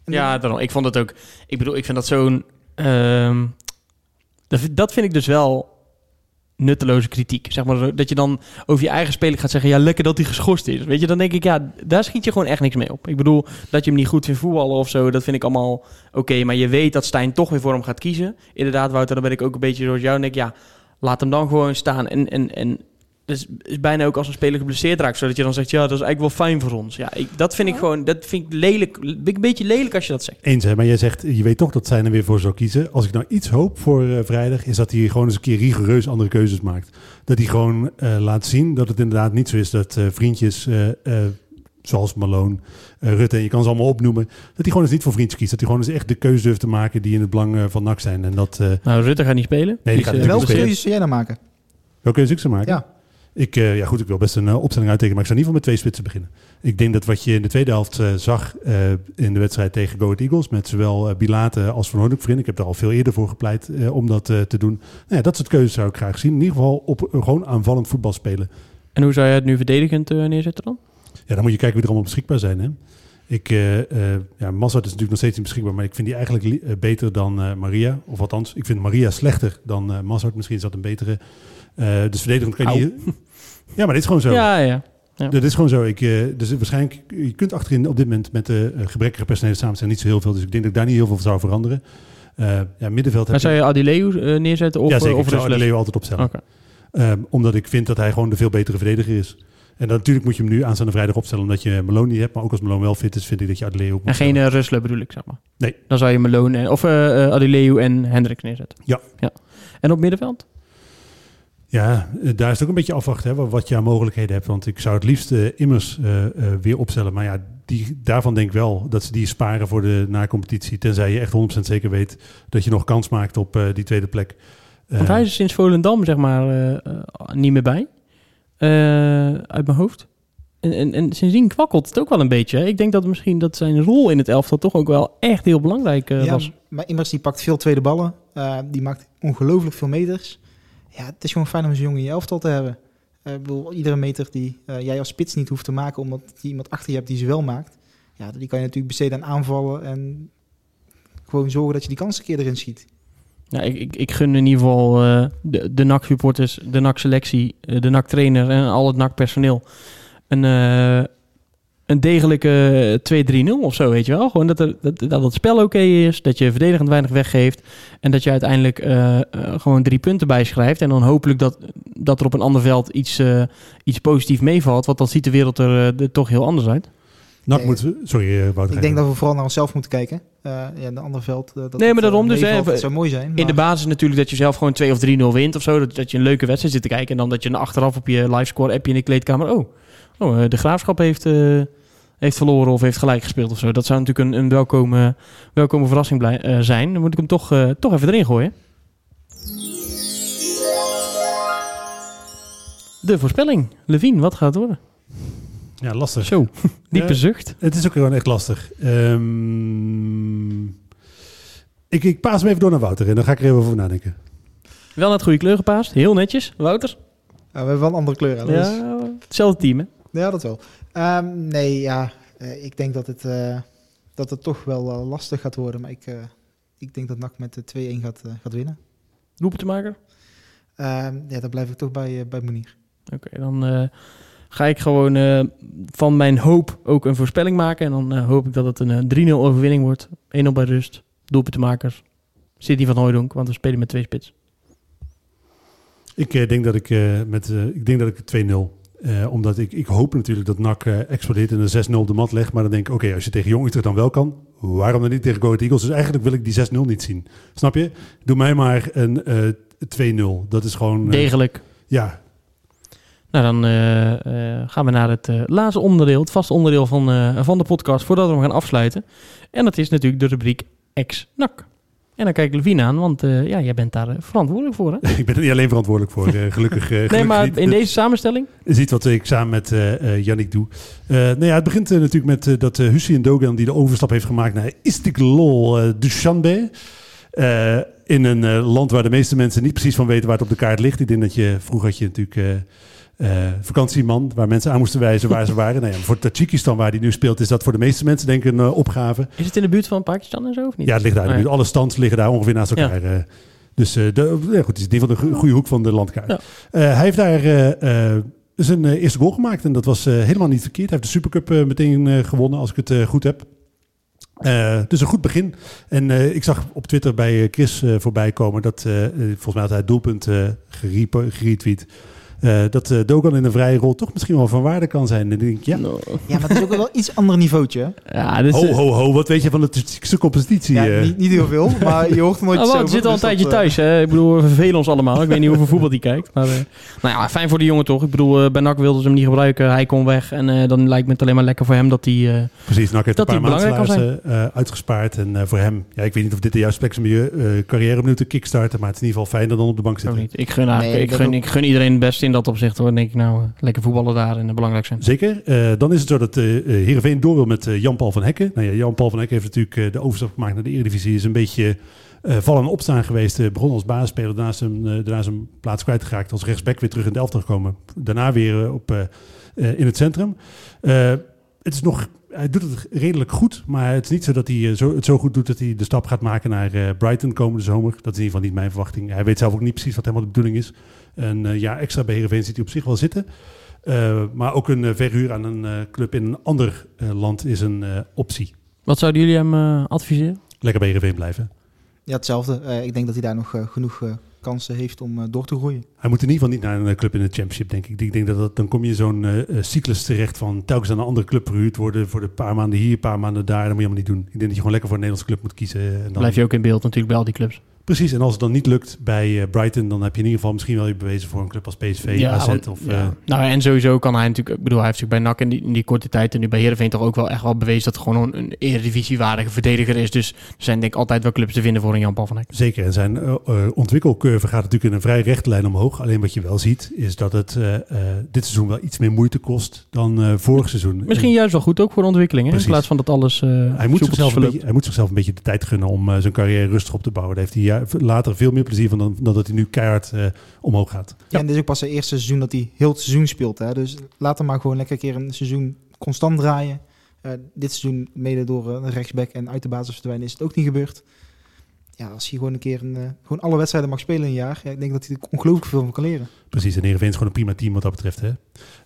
En Ja, daarom. Ik vond het ook. Ik bedoel, ik vind dat zo'n. ehm, dat, dat vind ik dus wel nutteloze kritiek. Zeg maar dat je dan over je eigen speler gaat zeggen: ja, lekker dat hij geschorst is. Weet je, dan denk ik, ja, daar schiet je gewoon echt niks mee op. Ik bedoel, dat je hem niet goed vindt voetballen of zo, dat vind ik allemaal oké. maar je weet dat Stijn toch weer voor hem gaat kiezen. Inderdaad, Wouter, dan ben ik ook een beetje zoals jou. En ik, ja, laat hem dan gewoon staan. En, en, en dus is bijna ook als een speler geblesseerd raakt, zodat je dan zegt: ja, dat is eigenlijk wel fijn voor ons. Ja, ik, dat vind ik gewoon, dat vind ik lelijk. Een beetje lelijk als je dat zegt. Eens, hè, maar jij zegt, je weet toch dat zij er weer voor zou kiezen. Als ik nou iets hoop voor eh, vrijdag, is dat hij gewoon eens een keer rigoureus andere keuzes maakt. Dat hij gewoon eh, laat zien dat het inderdaad niet zo is dat eh, vriendjes zoals Malone, eh, Rutte, en je kan ze allemaal opnoemen, dat hij gewoon eens niet voor vriendjes kiest. Dat hij gewoon eens echt de keuze durft te maken die in het belang van NAC zijn. En dat, eh Nou, Rutte gaat niet spelen. die Dus, gaat Welke keuzes zou jij dan maken? welke keuze ik ze maken? Ja. Ik, eh, ja goed, ik wil best een eh, opstelling uittekenen, maar ik zou niet van met twee spitsen beginnen. Ik denk dat wat je in de tweede helft eh, zag in de wedstrijd tegen Go Ahead Eagles, met zowel Bilate als Van voorin, ik heb daar al veel eerder voor gepleit om dat te doen. Nou ja, dat soort keuzes zou ik graag zien. In ieder geval op gewoon aanvallend voetbal spelen. En hoe zou je het nu verdedigend neerzetten dan? Ja, dan moet je kijken wie er allemaal beschikbaar zijn. Hè? Ik, eh ja, is natuurlijk nog steeds niet beschikbaar, maar ik vind die eigenlijk li- beter dan Maria. Of althans, ik vind Maria slechter dan Mazart. Misschien is dat een betere. Eh, dus verdedigend kan je niet... Ja, maar dit is gewoon zo. Ja, ja. Dat is gewoon zo. Ik, eh, dus waarschijnlijk, je kunt achterin op dit moment met de eh, gebrekkige personele samenstelling niet zo heel veel. Dus ik denk dat ik daar niet heel veel van zou veranderen. Ja, middenveld Maar zou je Adileu neerzetten of, ja, zeker. of ik zou? Adeleo altijd opstellen. Ehm, omdat ik vind dat hij gewoon de veel betere verdediger is. En dan, natuurlijk moet je hem nu aanstaande vrijdag opstellen omdat je Malone niet hebt. Maar ook als Malone wel fit is, vind ik dat je Adeleo ook moet En geen uh, Rusle bedoel ik, zeg maar. Nee. Dan zou je Malone en, of eh, Adileu en Hendricks neerzetten. Ja. ja. En op middenveld? Ja, eh, daar is het ook een beetje afwachten hè, wat- je aan mogelijkheden hebt. Want ik zou het liefst eh, immers eh, eh, weer opstellen. Maar ja, die, daarvan denk ik wel dat ze die sparen voor de na-competitie. Tenzij je echt 100% zeker weet dat je nog kans maakt op eh, die tweede plek. Want hij is sinds Volendam, zeg maar, niet meer bij. Eh, uit mijn hoofd. En, en, en sindsdien kwakkelt het ook wel een beetje. hè. Ik denk dat misschien dat zijn rol in het elftal toch ook wel echt heel belangrijk eh, ja, was. maar Immers die pakt veel tweede ballen. Eh, die maakt ongelooflijk veel meters. Ja, het is gewoon fijn om zo'n jongen in je elftal te hebben. Eh, ik bedoel, iedere meter die eh, jij als spits niet hoeft te maken, omdat je iemand achter je hebt die ze wel maakt. Ja, die kan je natuurlijk besteden aan aanvallen en gewoon zorgen dat je die kans een keer erin schiet. Ja, ik, ik, ik gun in ieder geval eh, de, de NAC-supporters, de NAC-selectie, de NAC-trainer en al het NAC-personeel een, een degelijke 2-3-0 of zo, weet je wel. Gewoon dat, er, dat, dat het spel oké is, dat je verdedigend weinig weggeeft en dat je uiteindelijk eh, eh, gewoon drie punten bijschrijft. En dan hopelijk dat, dat er op een ander veld iets, eh iets positiefs meevalt, want dan ziet de wereld er, eh, er toch heel anders uit. Nee. moet... Sorry, eh, Wouter. Ik denk dat we vooral naar onszelf moeten kijken. Eh ja, de andere veld. eh, dat Nee, maar daarom eh, dus, hè, meevalt, even- Het zou mooi zijn. In de basis natuurlijk dat je zelf gewoon 2 of 3-0 wint of zo. Dat, dat je een leuke wedstrijd zit te kijken. En dan dat je achteraf op je livescore appje in de kleedkamer... Oh, oh eh, de Graafschap heeft, eh, heeft verloren of heeft gelijk gespeeld of zo. Dat zou natuurlijk een, een welkome, welkome verrassing blij, eh, zijn. Dan moet ik hem toch, eh, toch even erin gooien. De voorspelling. Levine, wat gaat het worden? Ja, lastig. Zo, diepe Ja. zucht. Het is ook gewoon echt lastig. Ehm, ik, ik paas hem even door naar Wouter en dan ga ik er even over nadenken. Wel naar het goede kleur gepaast. Heel netjes. Wouter? Ja, we hebben wel een andere kleur. Is- Ja, hetzelfde team hè? Ja, dat wel. Ehm, nee, ja, eh, ik denk dat het, eh, dat het toch wel eh, lastig gaat worden. Maar ik, eh, ik denk dat NAC met de 2-1 gaat, gaat winnen. Doelpuntenmaker? Ehm ja, dan blijf ik toch bij, bij Monier. Oké, dan eh, ga ik gewoon eh, van mijn hoop ook een voorspelling maken. En dan hoop ik dat het een eh, 3-0 overwinning wordt. 1-0 bij rust. Doelpuntenmakers. Sidney van Hooijdonk, want we spelen met twee spits. Ik eh, denk dat ik eh, met eh, ik denk dat ik 2-0. Eh, omdat ik, ik hoop natuurlijk dat NAC eh, explodeert en een 6-0 op de mat legt. Maar dan denk ik, oké, als je tegen Jong Utrecht dan wel kan, waarom dan niet tegen Go Ahead Eagles? Dus eigenlijk wil ik die 6-0 niet zien. Snap je? Doe mij maar een eh 2-0. Dat is gewoon... Degelijk. ja, Nou, dan gaan we naar het laatste onderdeel. Het vaste onderdeel van, van de podcast. Voordat we hem gaan afsluiten. En dat is natuurlijk de rubriek Ex-NAC. En dan kijk ik Levine aan, want eh, ja, jij bent daar eh, verantwoordelijk voor, hè? ik ben er niet alleen verantwoordelijk voor, eh, gelukkig. Nee, gelukkig maar niet. in deze samenstelling? is iets wat ik samen met Yannick doe. Nou ja, het begint natuurlijk met dat Hussein Dogan die de overstap heeft gemaakt naar Istiklal uh, Dushanbe. In een land waar de meeste mensen niet precies van weten waar het op de kaart ligt. Ik denk dat je, vroeger had je natuurlijk eh, vakantieman, waar mensen aan moesten wijzen waar ze waren. Nou ja, voor Tajikistan, waar die nu speelt, is dat voor de meeste mensen denk ik een eh, opgave. Is het in de buurt van Pakistan en zo, of niet? Ja, het ligt daar. in de Oh, buurt. Alle stands liggen daar ongeveer naast elkaar. eh. dus de, ja, goed, het is in ieder geval de go- goede hoek van de landkaart. Hij heeft daar zijn eerste goal gemaakt en dat was helemaal niet verkeerd. Hij heeft de Supercup meteen gewonnen, als ik het goed heb. Dus een goed begin. En ik zag op Twitter bij Chris voorbij komen dat, volgens mij had hij het doelpunt gerepo- geretweet. Eh, dat eh, Dogan in een vrije rol toch misschien wel van waarde kan zijn. En dan denk ik, ja, No. Ja, maar het is ook wel iets ander niveautje. Ja, dus, ho, eh, ho, ho, wat weet je van de Tajikse competitie? Ja, niet, niet heel veel, maar je hoort nooit Oh, iets wow, over, het zit al een tijdje dat, thuis. Hè? Ik bedoel, we vervelen ons allemaal. Ik weet niet hoeveel voetbal die kijkt. Maar eh, nou ja, fijn voor de jongen toch. Ik bedoel, uh, Benak wilde ze hem niet gebruiken. Hij kon weg. En eh, dan lijkt me het alleen maar lekker voor hem dat hij... eh, Precies, Nak heeft Dat een paar uh, uitgespaard. En uh, voor hem, ja, ik weet niet of dit de juiste plek is om je uh, carrière opnieuw te kickstarten. Maar het is in ieder geval fijner dan op de bank zitten. niet. Ik gun, eigenlijk, ik, gun, ik gun iedereen het beste in dat opzicht. Hoor. Denk ik nou, eh, lekker voetballen daar en eh, belangrijk zijn. Zeker. Uh, dan is het zo dat uh, Heerenveen door wil met Jan-Paul van Hekken. Nou ja, Jan-Paul van Hekken heeft natuurlijk de overstap gemaakt naar de Eredivisie. Is een beetje vallen en opstaan geweest. Begon als basisspeler, daarna zijn, uh, daarna zijn plaats kwijtgeraakt. Als rechtsback weer terug in de gekomen. Daarna weer op, in het centrum. Het is nog, hij doet het redelijk goed. Maar het is niet zo dat hij uh, zo, het zo goed doet dat hij de stap gaat maken naar uh, Brighton komende zomer. Dat is in ieder geval niet mijn verwachting. Hij weet zelf ook niet precies wat helemaal de bedoeling is. Een uh, jaar extra bij Heerenveen zit hij op zich wel zitten. Uh, maar ook een uh, verhuur aan een uh, club in een ander uh, land is een optie. Wat zouden jullie hem uh, adviseren? Lekker bij Heerenveen blijven. Ja, hetzelfde. Uh, ik denk dat hij daar nog uh, genoeg uh, kansen heeft om uh, door te groeien. Hij moet in ieder geval niet naar een club in de championship, denk ik. Ik denk dat, dat dan kom je zo'n uh, cyclus terecht van telkens aan een andere club verhuurd worden voor de paar maanden hier, een paar maanden daar. Dat moet je helemaal niet doen. Ik denk dat je gewoon lekker voor een Nederlandse club moet kiezen. En dan... Blijf je ook in beeld natuurlijk bij al die clubs. Precies, en als het dan niet lukt bij uh, Brighton, dan heb je in ieder geval misschien wel je bewezen voor een club als PSV, ja, AZ want, of... Ja. Uh, nou, en sowieso kan hij natuurlijk, ik bedoel, hij heeft natuurlijk bij NAC in die, in die korte tijd en nu bij Heerenveen toch ook wel echt wel bewezen dat het gewoon een, een eredivisiewaardige verdediger is. Dus er zijn denk ik altijd wel clubs te vinden voor een Jan Paul van Hek. Zeker, en zijn uh, ontwikkelcurve gaat natuurlijk in een vrij rechte lijn omhoog. Alleen wat je wel ziet, is dat het uh, dit seizoen wel iets meer moeite kost dan vorig seizoen. Misschien en, juist wel goed ook voor de ontwikkeling, hè? in plaats van dat alles hij moet, zichzelf een beetje, hij moet zichzelf een beetje de tijd gunnen om zijn carrière rustig op te bouwen. Daar heeft hij later veel meer plezier van dan, dat hij nu keihard uh, omhoog gaat. Ja, en dit is ook pas zijn eerste seizoen dat hij heel het seizoen speelt. Hè? Dus laat hem maar gewoon lekker een keer een seizoen constant draaien. Uh, dit seizoen, mede door uh, een rechtsback en uit de basis verdwijnen, is het ook niet gebeurd. Ja, als hij gewoon een keer een, uh, gewoon alle wedstrijden mag spelen in een jaar, ja, ik denk dat hij er ongelooflijk veel van kan leren. Precies, en Heerenveen is gewoon een prima team wat dat betreft. Hè?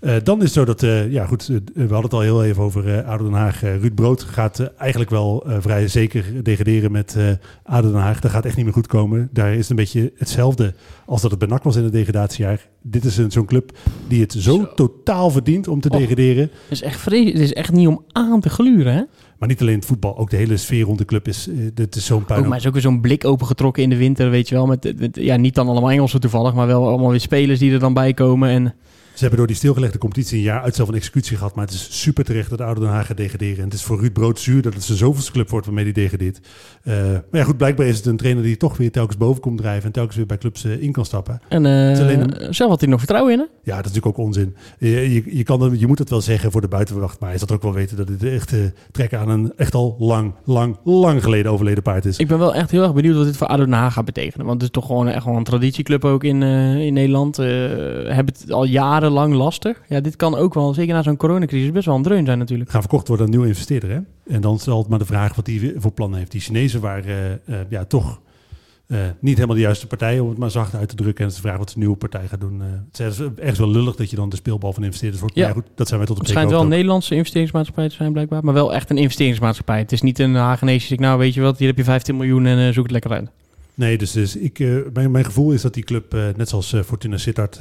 Uh, dan is het zo dat, uh, ja goed, uh, we hadden het al heel even over uh, ADO Den Haag. Ruud Brood gaat eigenlijk wel vrij zeker degraderen met ADO Den Haag. Dat gaat echt niet meer goed komen. Daar is het een beetje hetzelfde als dat het bij NAC was in het degradatiejaar. Dit is zo'n club die het zo, zo, totaal verdient om te degraderen. Het is, echt vrees, het is echt niet om aan te gluren, hè? Maar niet alleen het voetbal, ook de hele sfeer rond de club is, dit is zo'n puin. Ook, maar is ook weer zo'n blik opengetrokken in de winter, weet je wel. Met, met, ja, niet dan allemaal Engelsen toevallig, maar wel allemaal weer spelers die er dan bij komen. En... Ze hebben door die stilgelegde competitie een jaar uitstel van executie gehad. Maar het is super terecht dat Oude Den Haag gaat degraderen. En het is voor Ruud Brood zuur dat het zijn zoveelste club wordt waarmee hij degradeert. Uh, maar ja, goed, blijkbaar is het een trainer die toch weer telkens boven komt drijven. En telkens weer bij clubs uh, in kan stappen. En uh, zelf had hij nog vertrouwen in, hè? Ja, dat is natuurlijk ook onzin. Je, je, je, kan het, je moet het wel zeggen voor de buitenwacht. Maar hij zal ook wel weten dat dit echt trekken aan een echt al lang, lang, lang geleden overleden paard is. Ik ben wel echt heel erg benieuwd wat dit voor ADO Den Haag gaat betekenen. Want het is toch gewoon echt wel een traditieclub ook in, in Nederland. hebben het al jarenlang lastig. Ja, dit kan ook wel, zeker na zo'n coronacrisis, best wel een dreun zijn natuurlijk. Gaan verkocht worden aan nieuwe investeerder, hè? En dan stelt het maar de vraag wat hij voor plannen heeft. Die Chinezen waren uh, uh, ja, toch uh, niet helemaal de juiste partij, om het maar zacht uit te drukken. En het is de vraag wat de nieuwe partij gaat doen. het is ergens wel lullig dat je dan de speelbal van investeerders wordt. Ja, goed, dat zijn wij tot op Het schijnt wel een Nederlandse investeringsmaatschappij te zijn blijkbaar. Maar wel echt een investeringsmaatschappij. Het is niet een Hagenese, ik nou weet je wat, hier heb je 15 miljoen en zoek het lekker uit. Nee, dus, dus ik, uh, mijn, mijn gevoel is dat die club, uh, net zoals uh, Fortuna Sittard,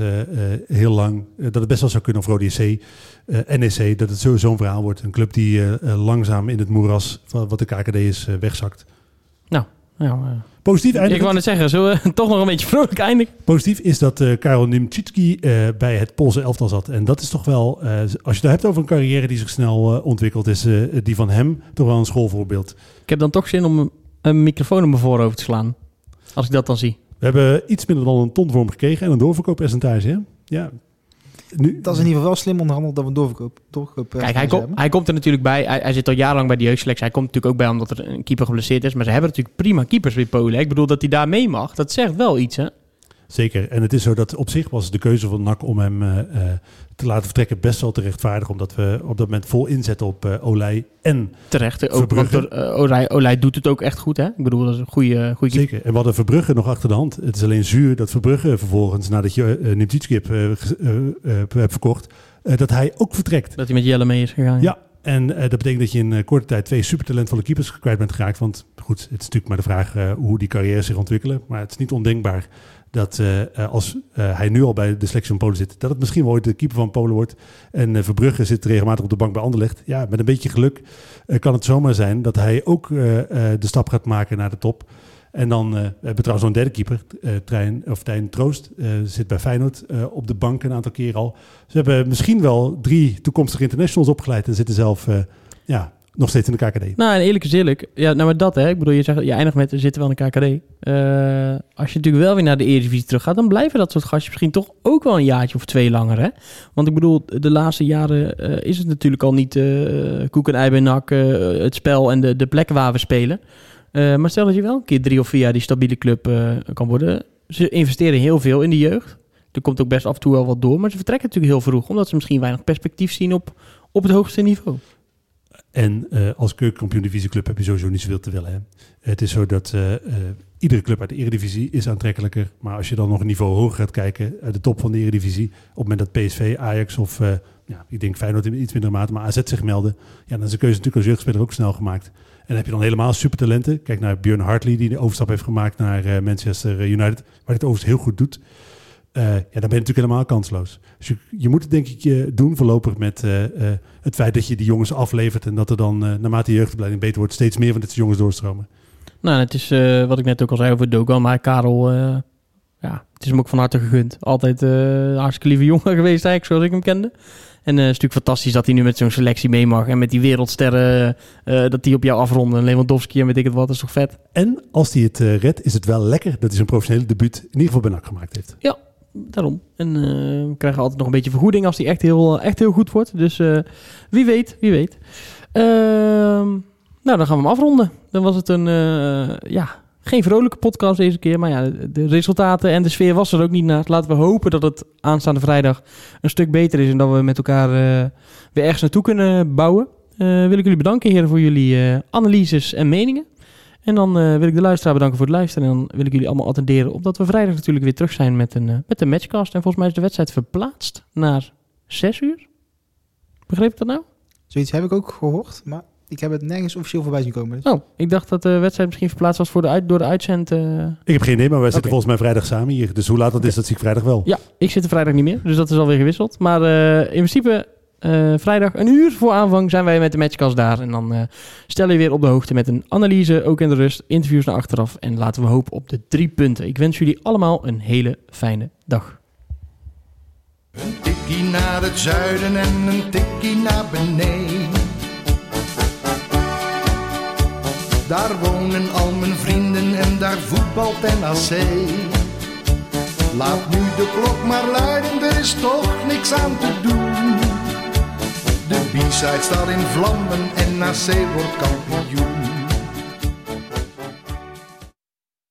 heel lang, dat het best wel zou kunnen, of Rode SC, NEC, dat het sowieso een verhaal wordt. Een club die langzaam in het moeras van wat de KKD is wegzakt. Nou, nou Positief Ik wou net zeggen, zullen we toch nog een beetje vrolijk eindigen? Positief is dat uh, Karel Nimchitski uh, bij het Poolse elftal zat. En dat is toch wel, uh, als je het hebt over een carrière die zich snel ontwikkelt, is die van hem toch wel een schoolvoorbeeld. Ik heb dan toch zin om een microfoon op mijn voorhoofd te slaan. Als ik dat dan zie. We hebben iets minder dan een ton voor hem gekregen en een doorverkooppercentage. Hè? Ja. Nu, Dat is in ieder geval wel slim onderhandeld dat we een doorverkoop, doorverkoop Kijk, hij, kom- hij komt er natuurlijk bij. Hij, hij zit al jarenlang bij de jeugdselectie. Hij komt natuurlijk ook bij omdat er een keeper geblesseerd is. Maar ze hebben natuurlijk prima keepers bij Polen. Ik bedoel dat hij daar mee mag. Dat zegt wel iets, hè? Zeker. En het is zo dat op zich was de keuze van NAC om hem eh, eh, te laten vertrekken best wel te rechtvaardigen. Omdat we op dat moment vol inzetten op eh Olij en Terecht. hè. Ook, want eh, Olij, Olij doet het ook echt goed, hè? Ik bedoel, dat is een goede, goede. Zeker. En we hadden Verbrugge nog achter de hand. Het is alleen zuur dat Verbrugge vervolgens, nadat je uh, Nimtitskip eh, eh, eh, hebt verkocht, eh, dat hij ook vertrekt. Dat hij met Jelle mee is gegaan. Ja, en eh, dat betekent dat je in eh, korte tijd twee supertalentvolle keepers kwijt bent geraakt. Want goed, het is natuurlijk maar de vraag eh, hoe die carrières zich ontwikkelen. Maar het is niet ondenkbaar dat eh, eh, als eh, hij nu al bij de selectie van Polen zit, dat het misschien wel ooit de keeper van Polen wordt. En Verbrugge zit regelmatig op de bank bij Anderlecht. Ja, met een beetje geluk kan het zomaar zijn dat hij ook de stap gaat maken naar de top. En dan hebben we trouwens een derde keeper, Trein, of Tijn Troost, zit bij Feyenoord op de bank een aantal keer al. Ze hebben misschien wel drie toekomstige internationals opgeleid en zitten zelf ja, nog steeds in de KKD. Nou, en eerlijk is eerlijk. Ja, nou maar dat, hè. Ik bedoel, je, zegt, je eindigt met, er zitten wel in de KKD. Eh, als je natuurlijk wel weer naar de Eredivisie terug gaat, dan blijven dat soort gastjes misschien toch ook wel een jaartje of twee langer, hè. Want ik bedoel, de laatste jaren eh, is het natuurlijk al niet eh koek en ei bij nak, het spel en de, de plekken waar we spelen. Maar stel dat je wel een keer drie of vier jaar die stabiele club kan worden. Ze investeren heel veel in de jeugd. Er komt ook best af en toe wel wat door, maar ze vertrekken natuurlijk heel vroeg, omdat ze misschien weinig perspectief zien op, op het hoogste niveau. En eh, als keukenkampioen divisieclub heb je sowieso niet zoveel te willen. Het is zo dat eh, eh, iedere club uit de Eredivisie is aantrekkelijker. Maar als je dan nog een niveau hoger gaat kijken, de top van de Eredivisie, op het moment dat PSV, Ajax of ja, ik denk Feyenoord in iets minder mate, maar AZ zich melden, ja, dan is de keuze natuurlijk als jeugdspeler ook snel gemaakt. En dan heb je dan helemaal supertalenten. Kijk naar Björn Hartley, die de overstap heeft gemaakt naar Manchester United, waar het overigens heel goed doet. Eh, ja, dan ben je natuurlijk helemaal kansloos. Dus je, je moet het denk ik eh, doen voorlopig met eh, het feit dat je die jongens aflevert en dat er dan naarmate de jeugdopleiding beter wordt steeds meer van dit soort jongens doorstromen. Nou, het is wat ik net ook al zei over Dogan, maar Karel, ja, het is hem ook van harte gegund. Altijd een hartstikke lieve jongen geweest eigenlijk, zoals ik hem kende. En het is natuurlijk fantastisch dat hij nu met zo'n selectie mee mag. En met die wereldsterren, dat die op jou afronden. En Lewandowski en weet ik het wat, dat is toch vet? En als hij het eh, redt, is het wel lekker dat hij zijn professionele debuut in ieder geval bij NAC gemaakt heeft. Ja, daarom. En eh, we krijgen altijd nog een beetje vergoeding als hij echt heel, echt heel goed wordt. Dus eh, wie weet, wie weet. Ehm, nou, dan gaan we hem afronden. Dan was het een, eh, ja, geen vrolijke podcast deze keer. Maar ja, de resultaten en de sfeer was er ook niet naar. Laten we hopen dat het aanstaande vrijdag een stuk beter is. En dat we met elkaar eh, weer ergens naartoe kunnen bouwen. Eh, wil ik jullie bedanken, heren, voor jullie eh, analyses en meningen. En dan eh, wil ik de luisteraar bedanken voor het luisteren. En dan wil ik jullie allemaal attenderen op dat we vrijdag natuurlijk weer terug zijn met een, eh, met een matchcast. En volgens mij is de wedstrijd verplaatst naar 6 uur. Begreep ik dat nou? Zoiets heb ik ook gehoord, maar ik heb het nergens officieel voorbij zien komen. Dus. Oh, ik dacht dat de wedstrijd misschien verplaatst was voor de uit, door de uitzend. eh. Ik heb geen idee, maar wij zitten volgens mij vrijdag samen hier. Dus hoe laat dat is, dat zie ik vrijdag wel. Ja, ik zit er vrijdag niet meer, dus dat is alweer gewisseld. Maar eh, in principe eh, vrijdag een uur voor aanvang zijn wij met de matchcast daar. En dan eh stellen we weer op de hoogte met een analyse, ook in de rust, interviews naar achteraf. En laten we hopen op de drie punten. Ik wens jullie allemaal een hele fijne dag. Een tikkie naar het zuiden en een tikkie naar beneden. Daar wonen al mijn vrienden en daar voetbalt NAC. Laat nu de klok maar luiden, er is toch niks aan te doen. De B-side staat in vlammen en NAC wordt kampioen.